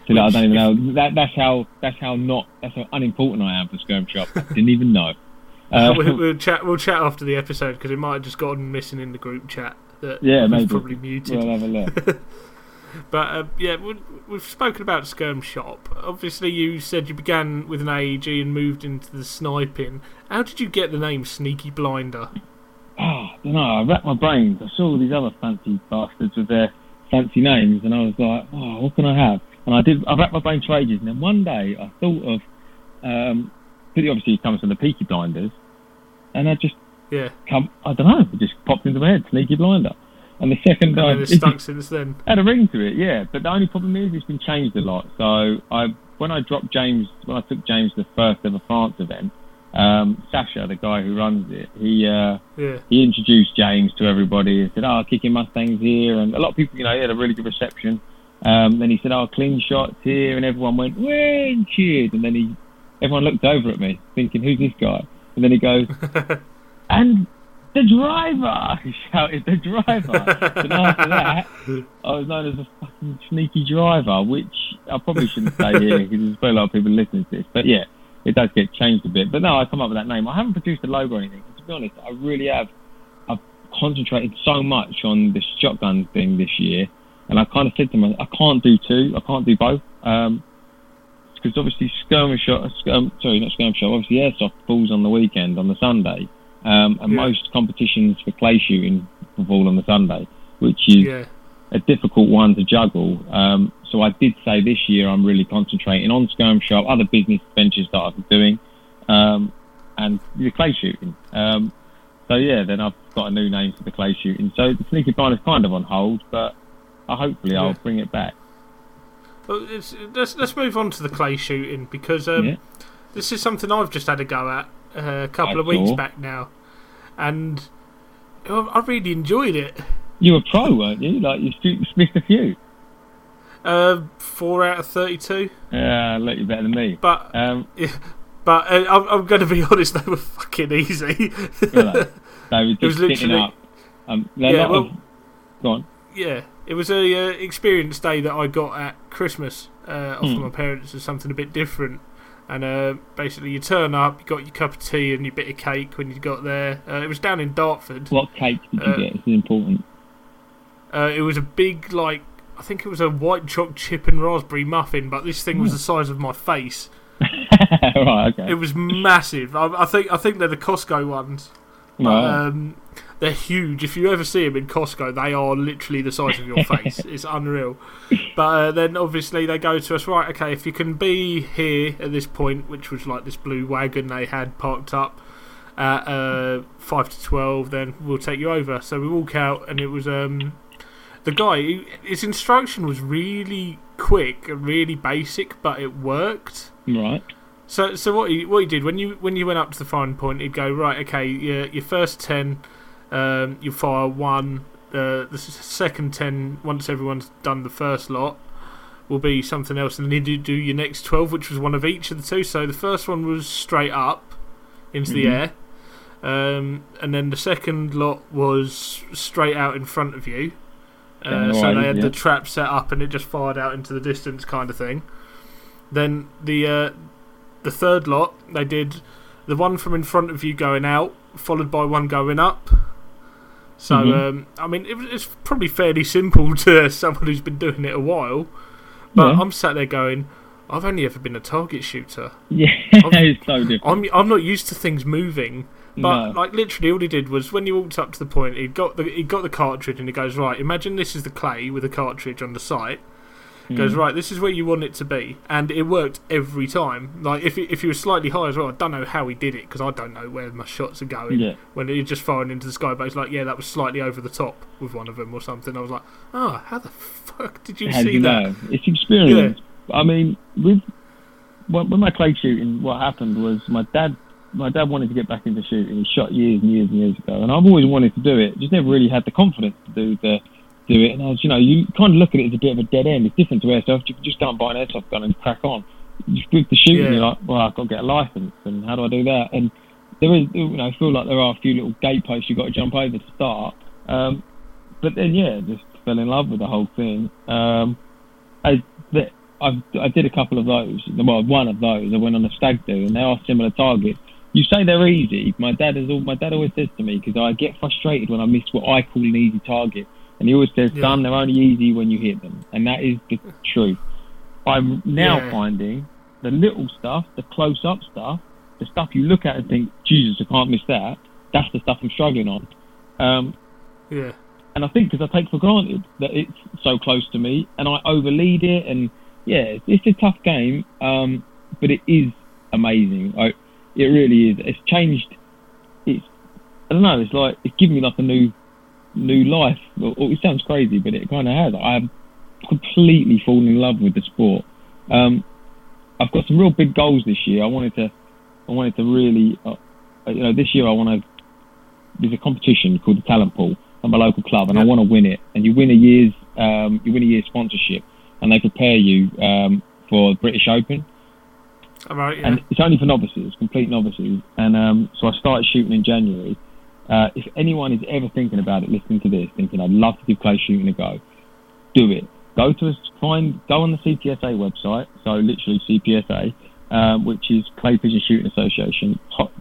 So that I don't even know. That, that's how that's how not that's how unimportant I am for Skirm Shop. Didn't even know. [laughs] Uh, we'll, we'll chat. We'll chat after the episode because it might have just gotten missing in the group chat. That Yeah, maybe. probably muted. we'll have a look. [laughs] But uh, yeah, we, we've spoken about Skirm Shop. Obviously, you said you began with an AEG and moved into the sniping. How did you get the name Sneaky Blinder? don't know. I racked my brains. I saw all these other fancy bastards with their fancy names, and I was like, oh, what can I have? And I did. I racked my brains for ages, and then one day I thought of, um, because obviously it comes from the Peaky Blinders, and I just Yeah. come. I don't know. It just popped into my head, Sneaky Blinder. And the second And [laughs] stuck since then. had a ring to it, yeah. But the only problem is it's been changed a lot. So I, when I dropped James, when I took James to the first ever France event, um, Sasha, the guy who runs it, he uh, Yeah. he introduced James to everybody and said, "Oh, kicking Mustangs here," and a lot of people, you know, he had a really good reception. Um, then he said, "Oh, clean shots here," and everyone went, "Way!" and cheered. And then he, everyone looked over at me, thinking, "Who's this guy?" And then he goes, [laughs] "And the driver!" [laughs] He shouted, "The driver!" and after that, I was known as a fucking sneaky driver, which I probably shouldn't say here because there's probably a lot of people listening to this. But yeah, it does get changed a bit. But no, I come up with that name. I haven't produced a logo or anything. To be honest, I really have. I've concentrated so much on this shotgun thing this year, and I kind of said to myself, I can't do two. I can't do both. Um, because obviously skirmish shot, um, sorry, not skirmish shot. Obviously airsoft falls on the weekend on the Sunday, um, and Yeah. most competitions for clay shooting fall on the Sunday, which is Yeah. a difficult one to juggle. Um, so I did say this year I'm really concentrating on Skirm Shop, other business ventures that I've been doing, um, and the clay shooting. Um, so yeah, then I've got a new name for the clay shooting. So the sneaky blind is kind of on hold, but I hopefully I'll bring it back. Well, it's, let's let's move on to the clay shooting because um, Yeah. this is something I've just had a go at uh, a couple I of weeks saw. back now, and I really enjoyed it. You were pro, weren't you? Like you missed a few. Uh, four out of thirty-two, Yeah, look, you're better than me. but Um, but uh, I'm, I'm going to be [laughs] honest, they were fucking easy. [laughs] they were It was just sitting up. Um, Yeah, well- of, go on. yeah, it was a uh, experience day that I got at Christmas uh, off of Hmm. my parents as something a bit different. And uh, basically, you turn up, you got your cup of tea and your bit of cake when you got there. Uh, it was down in Dartford. What cake did you Uh, get? This is important. Uh, it was a big, like, I think it was a white chocolate chip and raspberry muffin, but this thing was Hmm. the size of my face. [laughs] right, okay. It was massive. I, I think I think they're the Costco ones. But, right. um, they're huge. If you ever see them in Costco, they are literally the size of your [laughs] face. it's unreal. But uh, then obviously they go to us, right, okay, if you can be here at this point, which was like this blue wagon they had parked up at uh, 5 to 12, then we'll take you over. So we walk out, and it was um, the guy, his instruction was really quick and really basic, but it worked. right. So, so what he what he did when you when you went up to the firing point, he'd go right. Okay, your your first ten, um, you fire one. Uh, the second ten, once everyone's done the first lot, will be something else, and then you do your next twelve, which was one of each of the two. So the first one was straight up into the Mhm. air, um, and then the second lot was straight out in front of you. Uh, Okay, so alright, they had the trap set up, and it just fired out into the distance, kind of thing. Then the uh, the third lot, they did the one from in front of you going out, followed by one going up. So, Mhm. um, I mean, it, was- it's probably fairly simple [laughs] to someone who's been doing it a while. But Yeah. I'm sat there going, I've only ever been a target shooter. Yeah, [laughs] it's so different. I'm I'm not used to things moving. But no. like literally, all he did was when he walked up to the point, he got the he got the cartridge and he goes right. Imagine this is the clay with a cartridge on the sight. Goes Mm. right. This is where you want it to be, and it worked every time. Like if it, if you were slightly high as well, I don't know how he did it because I don't know where my shots are going. Yeah. When he's just firing into the sky, but it's like yeah, that was slightly over the top with one of them or something. I was like, oh, how the fuck did you How see you that? know? It's experience. I mean, with when, when my clay shooting, what happened was my dad. My dad wanted to get back into shooting. He shot years and years and years ago, and I've always wanted to do it. Just never really had the confidence to do the do it. And I was, you know, you kind of look at it as a bit of a dead end. It's different to airsoft. You can just go and buy an airsoft gun and crack on. With the shooting, Yeah. you're like, well, I've got to get a license, and how do I do that? And there is, you know, I feel like there are a few little gateposts you've got to jump over to start. Um, but then, yeah, just fell in love with the whole thing. Um, I, I've, I did a couple of those. Well, one of those. I went on a stag do, and they are similar targets. You say they're easy. My dad is all. My dad always says to me because I get frustrated when I miss what I call an easy target, and he always says, Yeah. "Son, they're only easy when you hit them," and that is the truth. I'm now Yeah. finding the little stuff, the close-up stuff, the stuff you look at and think, "Jesus, I can't miss that." That's the stuff I'm struggling on. Um, Yeah. and I think because I take for granted that it's so close to me, and I overlead it, and yeah, it's a tough game, um, but it is amazing. I, it really is. It's changed. It's I don't know. It's like it's given me like a new new life. It sounds crazy, but it kind of has. I completely fallen in love with the sport. Um, I've got some real big goals this year. I wanted to, I wanted to really, uh, you know, this year I want to. There's a competition called the Talent Pool at my local club, and I want to win it. And you win a year's, um, you win a year's sponsorship, and they prepare you um, for the British Open. All right. Yeah. And it's only for novices, complete novices. And um, so I started shooting in January. Uh, if anyone is ever thinking about it, listening to this, thinking I'd love to give clay shooting a go, do it. Go to us, find, go on the CPSA website. So literally CPSA, um, which is Clay Pigeon Shooting Association. Top,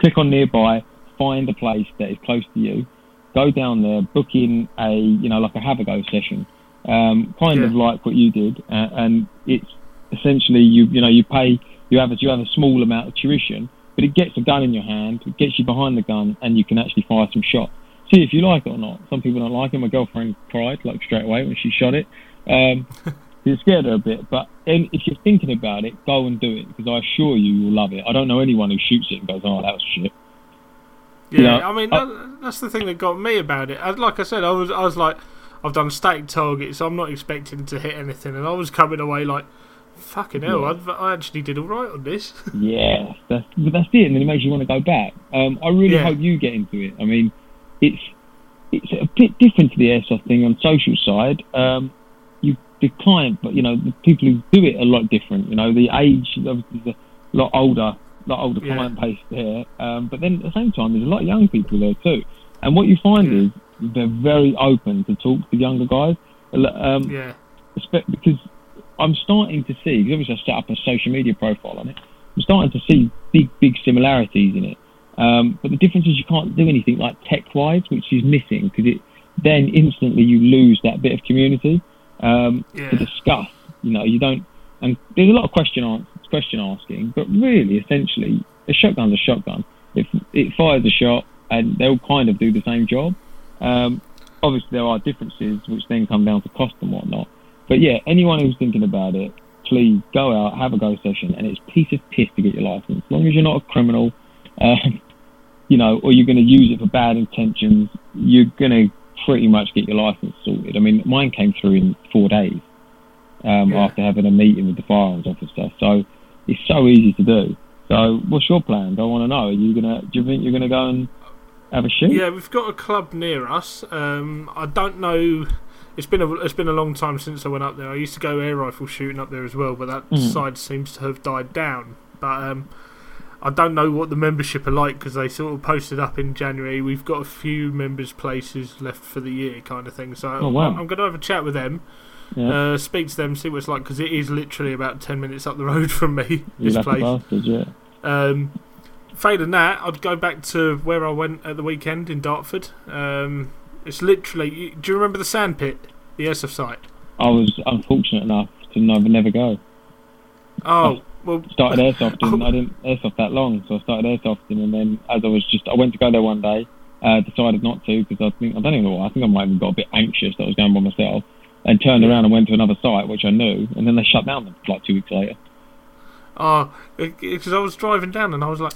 click on nearby, find a place that is close to you. Go down there, book in a, you know, like a have a go session, um, kind Yeah. of like what you did, uh, and it's essentially you, you know, you pay, you have a, you have a small amount of tuition, but it gets a gun in your hand, it gets you behind the gun, and you can actually fire some shots. See if you like it or not. Some people don't like it. My girlfriend cried like straight away when she shot it. Um, [laughs] it scared her a bit, but if you're thinking about it, go and do it because I assure you, you'll love it. I don't know anyone who shoots it and goes, "Oh, that was shit." Yeah, You know, I mean I- that, that's the thing that got me about it. As, like I said, I was I was like, I've done static targets, so I'm not expecting to hit anything, and I was coming away like, fucking hell, Yeah. I, I actually did all right on this. [laughs] Yeah, that's but that's it, and then it makes you want to go back. Um, I really Yeah. hope you get into it. I mean, it's it's a bit different to the airsoft thing on social side. Um, you the client, but you know the people who do it are a lot different. You know, the age obviously is a lot older, a lot older Yeah. client base there. Um, but then at the same time, there's a lot of young people there too. And what you find Yeah. is they're very open to talk to younger guys. Um, yeah, because I'm starting to see, because obviously I set up a social media profile on it, I'm starting to see big, big similarities in it. Um, but the difference is you can't do anything like tech-wise, which is missing, because it then instantly you lose that bit of community um, yeah, to discuss. You know, you don't, and there's a lot of question ans- question asking, but really, essentially, a shotgun's a shotgun. It, it fires a shot, and they'll kind of do the same job. Um, obviously, there are differences, which then come down to cost and whatnot. But yeah, anyone who's thinking about it, please go out, have a go session, and it's piece of piss to get your license. As long as you're not a criminal, um, you know, or you're going to use it for bad intentions, you're going to pretty much get your license sorted. I mean, mine came through in four days um, Yeah. after having a meeting with the firearms officer. So it's so easy to do. So what's your plans? I want to know. Are you gonna? Do you think you're gonna go and have a shoot? yeah. We've got a club near us. Um, I don't know. It's been a it's been a long time since I went up there. I used to go air rifle shooting up there as well, but that Mhm. side seems to have died down. But um, I don't know what the membership are like because they sort of posted up in January. We've got a few members' places left for the year, kind of thing. So Oh, wow. I'm, I'm going to have a chat with them, Yeah. uh, speak to them, see what it's like because it is literally about ten minutes up the [laughs] road from me. this place. bastards, yeah. Um, failing that, I'd go back to where I went at the weekend in Dartford. Um, it's literally. Do you remember the sandpit, the airsoft site? I was unfortunate enough to never, never go. Oh, well, Started [laughs] airsofting. I didn't airsoft that long, so I started airsofting, and then as I was just, I went to go there one day. Uh, decided not to because I think I don't even know why. I think I might have got a bit anxious that I was going by myself, and turned around and went to another site which I knew, and then they shut down them like two weeks later. oh, because I was driving down and I was like,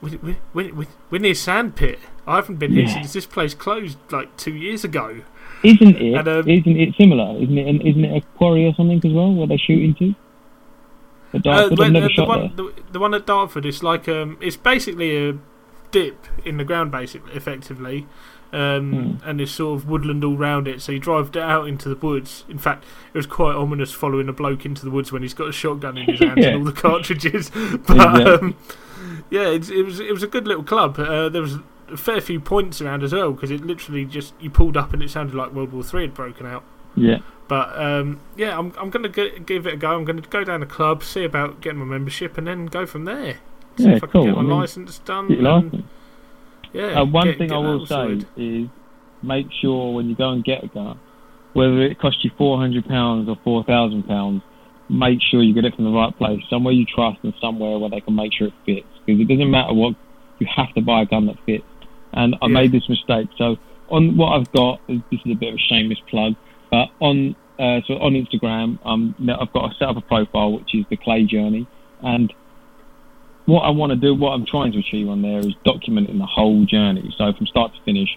we, we, we, we, we're near sandpit. I haven't been here Yeah. since this place closed like two years ago. Isn't it? And, um, not it similar? Isn't it? And isn't it a quarry or something as well where they shoot into? The Uh, Dartford, when- I've never the, the one, the, the one at Dartford, is like um, it's basically a dip in the ground, basically, effectively, um, Hmm. and there's sort of woodland all round it. So you drive out into the woods. In fact, it was quite ominous following a bloke into the woods when he's got a shotgun in his [laughs] hands Yeah. and all the cartridges. [laughs] But Exactly. um, yeah, it's, it was it was a good little club. Uh, there was a fair few points around as well because it literally just you pulled up and it sounded like World War Three had broken out. Yeah. But um, yeah, I'm I'm gonna g- give it a go. I'm gonna go down the club, see about getting my membership, and then go from there. See Yeah, if I can cool. get my I mean, license done. Get your and- license. yeah. Uh, one get- thing get I will say is make sure when you go and get a gun, whether it costs you four hundred pounds or four thousand pounds, make sure you get it from the right place, somewhere you trust, and somewhere where they can make sure it fits. Because it doesn't matter what you have to buy a gun that fits. And I Yeah. made this mistake. So on what I've got, this is a bit of a shameless plug, but on uh, so on Instagram, um, I've got to set up a profile which is the clay journey, and what I want to do, what I'm trying to achieve on there is documenting the whole journey. So from start to finish,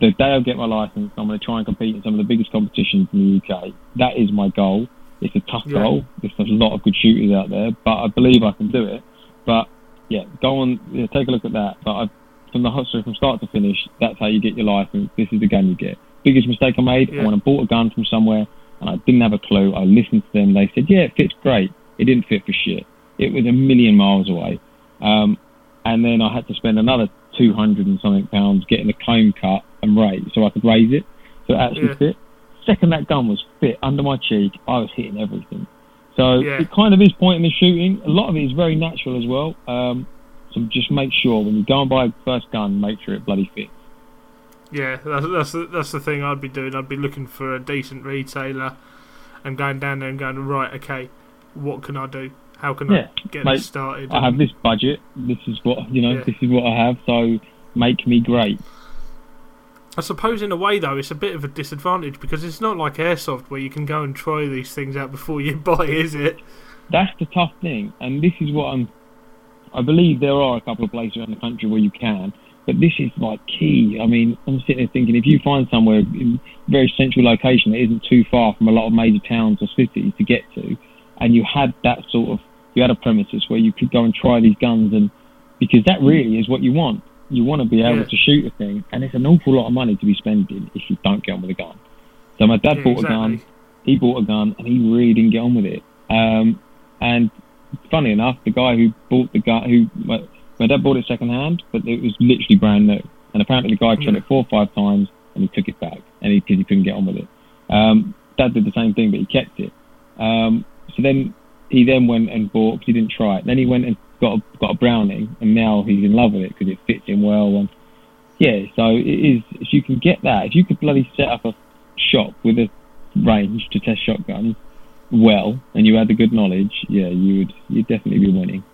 the day I get my license, I'm going to try and compete in some of the biggest competitions in the UK. That is my goal. It's a tough Yeah. goal. There's a lot of good shooters out there, but I believe I can do it. But yeah, go on, yeah, take a look at that. But I, from the so from start to finish, that's how you get your license. This is the gun you get. Biggest mistake I made. Yeah. I went and bought a gun from somewhere, and I didn't have a clue. I listened to them. They said, "Yeah, it fits great." It didn't fit for shit. It was a million miles away. Um, and then I had to spend another two hundred and something pounds getting the comb cut and raised so I could raise it. So it actually Yeah. fit. Second that gun was fit under my cheek, I was hitting everything. So Yeah. it kind of is pointing the shooting. A lot of it is very natural as well. Um, so just make sure when you go and buy a first gun, make sure it bloody fits. Yeah, that's that's the, that's the thing I'd be doing. I'd be looking for a decent retailer and going down there and going right. Okay, what can I do? How can Yeah, I get mate, this started? I have this budget. This is what you know. Yeah. This is what I have. So make me great. I suppose in a way though, it's a bit of a disadvantage because it's not like airsoft where you can go and try these things out before you [laughs] buy, is it? That's the tough thing, and this is what I'm. I believe there are a couple of places around the country where you can, but this is like key. I mean, I'm sitting there thinking if you find somewhere in a very central location that isn't too far from a lot of major towns or cities to get to, and you had that sort of you had a premises where you could go and try these guns, and because that really is what you want. You want to be able Yeah. to shoot a thing, and it's an awful lot of money to be spending if you don't get on with a gun. So my dad Yeah, bought a gun he bought a gun and he really didn't get on with it. Um, and funny enough, the guy who bought the gun, who my, my dad bought it second hand, but it was literally brand new. And apparently, the guy tried it four or five times and he took it back, and because he, couldn't get on with it. Um, dad did the same thing, but he kept it. Um, so then he then went and bought because he didn't try it. Then he went and got a, got a Browning, and now he's in love with it because it fits him well. And yeah, so it is. If you can get that, if you could bloody set up a shop with a range to test shotguns well, and you had the good knowledge, yeah, you would you'd definitely be winning.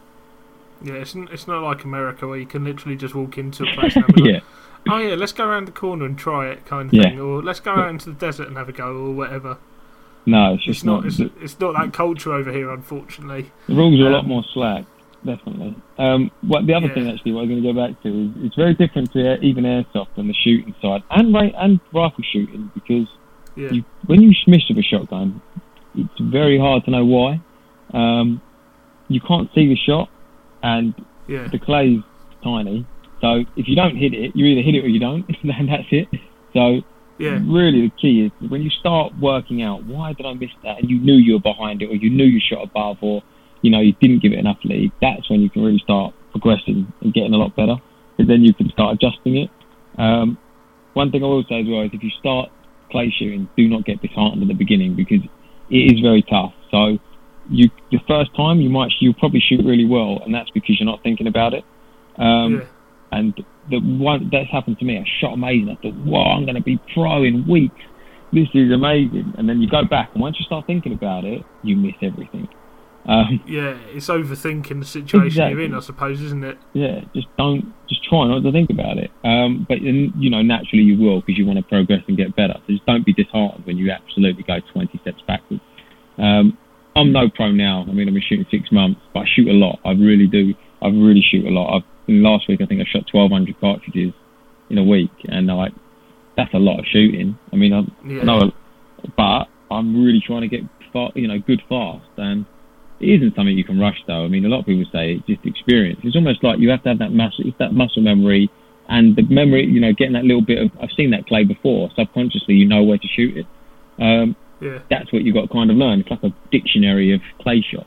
Yeah, it's n- it's not like America where you can literally just walk into a [laughs] place and have a go. yeah, Oh yeah, let's go around the corner and try it, kind of Yeah. thing, or let's go out into the desert and have a go, or whatever. no, it's just It's not not. it's, it's not that culture over here, unfortunately. the rules are a lot um, more slack, definitely. Um, what the other Yeah. thing actually, what I'm going to go back to is it's very different to air, even airsoft on the shooting side and and rifle shooting because Yeah, you, when you miss with a shotgun, it's very hard to know why. Um, you can't see the shot, and yeah, the clay's tiny. So if you don't hit it, you either hit it or you don't, [laughs] and that's it. So yeah, really the key is when you start working out why did I miss that, and you knew you were behind it, or you knew you shot above, or you know you didn't give it enough lead. That's when you can really start progressing and getting a lot better. Because then you can start adjusting it. Um, one thing I will say as well is if you start clay shooting, do not get disheartened at the beginning because it is very tough. So you the first time you might you'll probably shoot really well, and that's because you're not thinking about it. Um, yeah, and the one that's happened to me, I shot amazing. I thought, wow, I'm going to be pro in weeks. This is amazing. And then you go back, and once you start thinking about it, you miss everything. Um, yeah. It's overthinking the situation you're in, I suppose, isn't it? yeah, just don't, just try not to think about it. Um, but then, you know, naturally you will because you want to progress and get better. So just don't be disheartened when you absolutely go 20 steps backwards. Um, I'm no pro now. I mean, I've been shooting six months, but I shoot a lot. I really do. I really shoot a lot. I've, last week, I think I shot 1,200 cartridges in a week, and like that's a lot of shooting. I mean, I, Yeah, I know, but I'm really trying to get far, you know, good fast, and it isn't something you can rush though. I mean, a lot of people say it's just experience. It's almost like you have to have that muscle, it's that muscle memory, and the memory, you know, getting that little bit of. I've seen that clay before. Subconsciously, you know where to shoot it. Um, yeah, that's what you've got to kind of learn. It's like a dictionary of clay shots.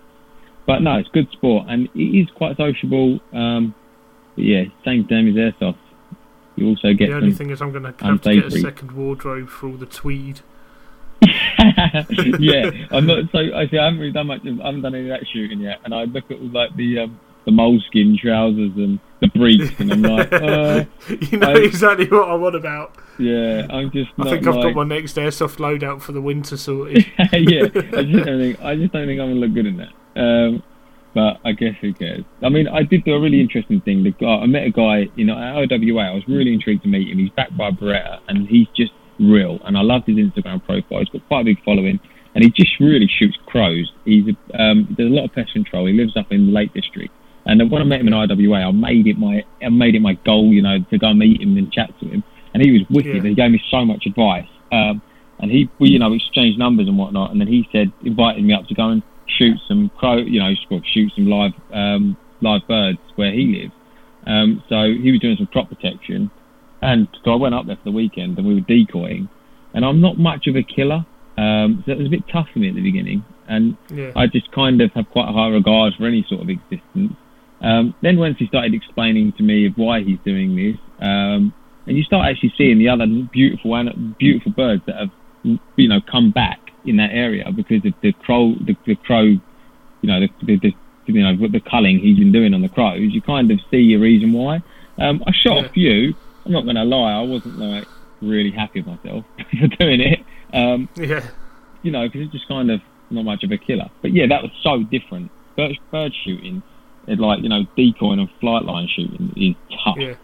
But no, it's good sport, and it is quite sociable. Um, but yeah, same thing as airsoft. You also get the only thing is I'm going to have to get a second wardrobe for all the tweed. [laughs] yeah, I'm not. So I see. I haven't really done much. Of, I haven't done any of that shooting yet. And I look at like the um, the moleskin trousers and the briefs, and I'm like, uh, [laughs] you know I- exactly what I want about. yeah, I'm just. I think I've like, got my next airsoft loadout for the winter sorted. [laughs] yeah, I just don't think. I just don't think I'm gonna look good in that. Um, but I guess who cares? I mean, I did do a really interesting thing. The guy, I met a guy, you know, at IWA. I was really intrigued to meet him. He's backed by Beretta, and he's just real. And I loved his Instagram profile. He's got quite a big following, and he just really shoots crows. He's a, um, there's a lot of pest control. He lives up in the Lake District. And when I met him in IWA, I made it my I made it my goal, you know, to go and meet him and chat to him. And he was wicked. Yeah. He gave me so much advice. Um, and he, we, you know, exchanged numbers and whatnot. And then he said, invited me up to go and shoot some crow, you know, shoot some live um, live birds where he lives. Um, so he was doing some crop protection, and so I went up there for the weekend and we were decoying. And I'm not much of a killer, um, so it was a bit tough for me at the beginning. And Yeah. I just kind of have quite a high regard for any sort of existence. Um, then once he started explaining to me of why he's doing this, um, and you start actually seeing the other beautiful beautiful birds that have you know come back in that area because of the crow the, the crow you know the, the, the you know the culling he's been doing on the crows you kind of see a reason why um, I shot Yeah. a few I'm not going to lie I wasn't like really happy with myself [laughs] for doing it um, Yeah. you know, because it's just kind of not much of a killer. But yeah, that was so different. Bird, bird shooting, it like you know, decoying and flight line shooting is tough, Yeah.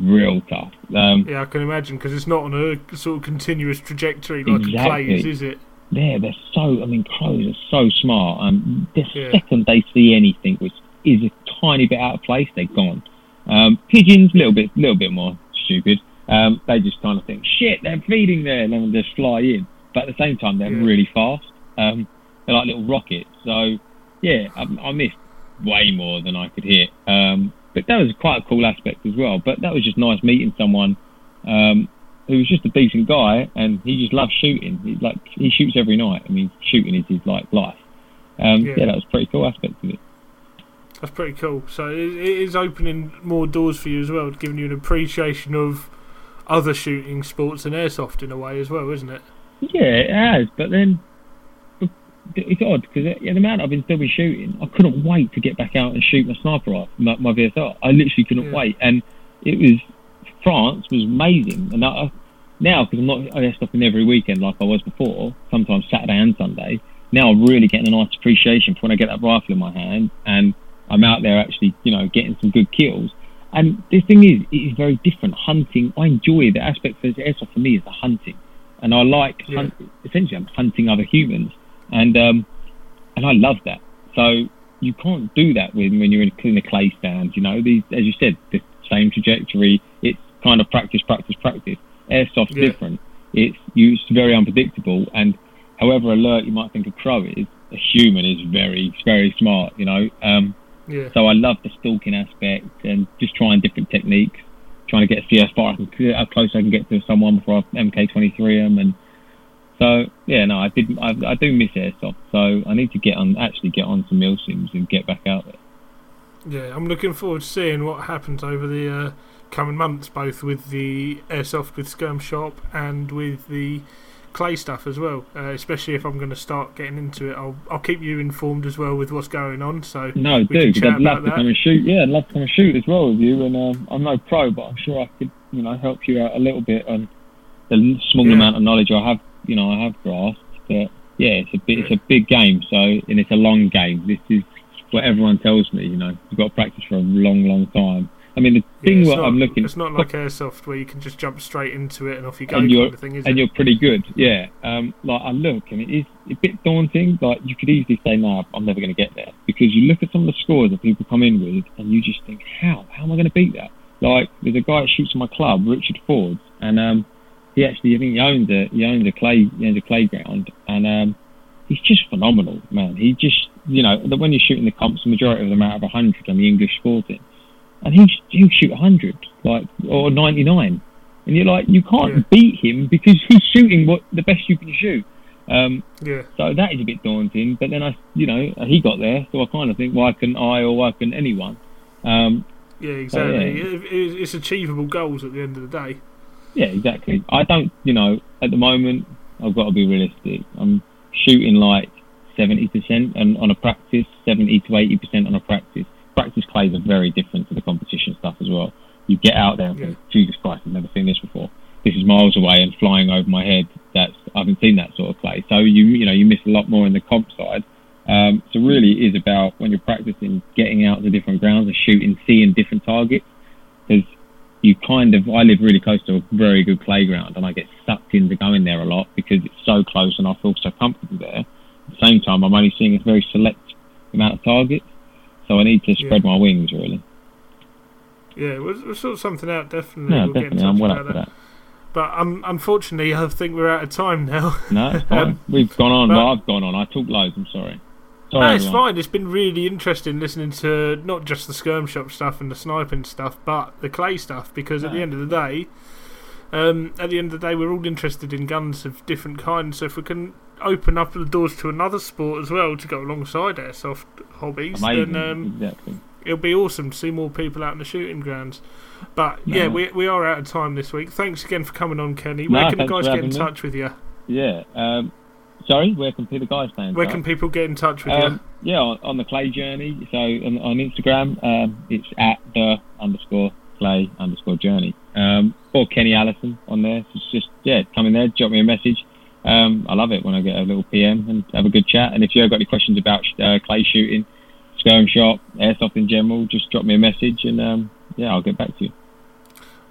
real tough. Um, Yeah, I can imagine because it's not on a sort of continuous trajectory like a Exactly. clay is, is it? yeah, they're so. I mean, crows are so smart. Um, the Yeah. second they see anything which is a tiny bit out of place, they're gone. Um, pigeons, a little bit, little bit more stupid. Um, they just kind of think, shit, they're feeding there, and then just fly in. But at the same time, they're Yeah. really fast. Um, they're like little rockets. So, yeah, I, I missed way more than I could hit. Um, but that was quite a cool aspect as well. But that was just nice meeting someone um, who was just a decent guy, and he just loves shooting. He like he shoots every night. I mean, shooting is his like life. Um, Yeah. yeah. that was a pretty cool aspect of it. That's pretty cool. So it, it is opening more doors for you as well, giving you an appreciation of other shooting sports and airsoft in a way as well, isn't it? Yeah, it has. But then it's odd because the amount I've been still been shooting, I couldn't wait to get back out and shoot my sniper rifle, my, my VSR. I literally couldn't Yeah. wait, and it was France was amazing. And I, now because I'm not airsoffing every weekend like I was before, sometimes Saturday and Sunday. Now I'm really getting a nice appreciation for when I get that rifle in my hand, and I'm out there actually, you know, getting some good kills. And the thing is, it is very different. Hunting, I enjoy the aspect of airsoft for me is the hunting, and I like Yeah. hunt, essentially I'm hunting other humans, and um, and I love that. So you can't do that when when you're in, in a clay stand. You know, these as you said, the same trajectory. It's kind of practice, practice, practice. Airsoft's Yeah. different. It's it's very unpredictable, and however alert you might think a crow is, a human is very, very smart. You know. Um, Yeah. so I love the stalking aspect and just trying different techniques, trying to get see how far I can, how close I can get to someone before I MK23 them. And so yeah, no, I did. I, I do miss airsoft. So I need to get on, actually get on some milsims and get back out there. Yeah, I'm looking forward to seeing what happens over the uh, coming months, both with the airsoft with Skirm Shop and with the clay stuff as well. Uh, especially if I'm going to start getting into it, I'll I'll keep you informed as well with what's going on. So No, We do can because I'd love to that. come and shoot. Yeah, I'd love to come and shoot as well with you. And um, I'm no pro, but I'm sure I could, you know, help you out a little bit on the small Yeah. amount of knowledge I have, you know, I have grasped. But yeah, it's a big, it's a big game. So and it's a long game. This is what everyone tells me. You know, you've got to practice for a long, long time. I mean, the yeah, thing it's what not, I'm looking It's not like airsoft where you can just jump straight into it and off you go. And you're- of thing, is and it? you're pretty good. Yeah. Um, like I look, and it is a bit daunting. Like you could easily say, "No, I'm never going to get there," because you look at some of the scores that people come in with, and you just think, "How? How am I going to beat that?" Like there's a guy that shoots in my club, Richard Ford, and um, he actually, I think he owns a he owns a clay he owns a clay ground, and um, he's just phenomenal, man. He just, you know, when you're shooting the comps, the majority of them out of 100 on the English sporting, and he's he'll shoot 100, like or 99, and you're like, you can't Yeah. beat him because he's shooting what the best you can shoot. Um, yeah, so that is a bit daunting. But then I, you know, he got there, so I kind of think, why can I or why can anyone? Um, yeah, exactly. yeah. It, it, it's achievable goals at the end of the day. Yeah, exactly. I don't, you know, at the moment, I've got to be realistic. I'm shooting like 70% on, on a practice, 70 to 80% on a practice. Practice clays are very different to the competition stuff as well. You get out there and Yeah. think, Jesus Christ, I've never seen this before. This is miles away and flying over my head. That's I haven't seen that sort of clay. So you, you know, you miss a lot more in the comp side. Um, So really, it is about when you're practicing, getting out to different grounds and shooting, seeing different targets. Because you kind of, I live really close to a very good clay ground, and I get sucked into going there a lot because it's so close and I feel so comfortable there. At the same time, I'm only seeing a very select amount of targets, so I need to spread Yeah. my wings really. Yeah, we'll, we'll sort something out. Definitely. No, we'll get definitely, I'm well up for that. But um, unfortunately, I think we're out of time now. No. [laughs] Um, We've gone on. but- I've gone on. I talk loads. I'm sorry. Sorry, no, it's everyone. fine. It's been really interesting listening to not just the skirm shop stuff and the sniping stuff, but the clay stuff. Because at the end of the day, um, at the end of the day, we're all interested in guns of different kinds. So if we can open up the doors to another sport as well to go alongside airsoft hobbies, Amazing. then um, exactly. it'll be awesome to see more people out in the shooting grounds. But No. yeah, we we are out of time this week. Thanks again for coming on, Kenny. No, Where can the guys get in me. touch with you? Yeah. Um, sorry, where can the guys stand? Where can people get in touch with um, yeah, on, on the clay journey. So on, on Instagram, um, it's at the underscore clay underscore journey. Um, or Kenny Allison on there. So it's just yeah, come in there, drop me a message. Um, I love it when I get a little PM and have a good chat. And if you've got any questions about uh, clay shooting, skirm shop, airsoft in general, just drop me a message and um, yeah, I'll get back to you.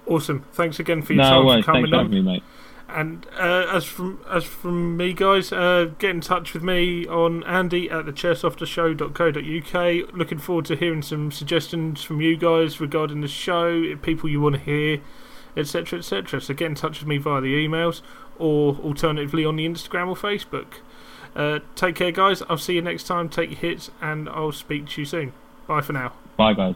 Awesome. Thanks again for your No time worries. for Thanks coming for on. having me, mate. And uh, as from as from me, guys, uh, get in touch with me on Andy at the chairsoftershow.co.uk. Looking forward to hearing some suggestions from you guys regarding the show, people you want to hear, etc., etc. So get in touch with me via the emails or alternatively on the Instagram or Facebook. Uh, take care, guys. I'll see you next time. Take your hits, and I'll speak to you soon. Bye for now. Bye, guys.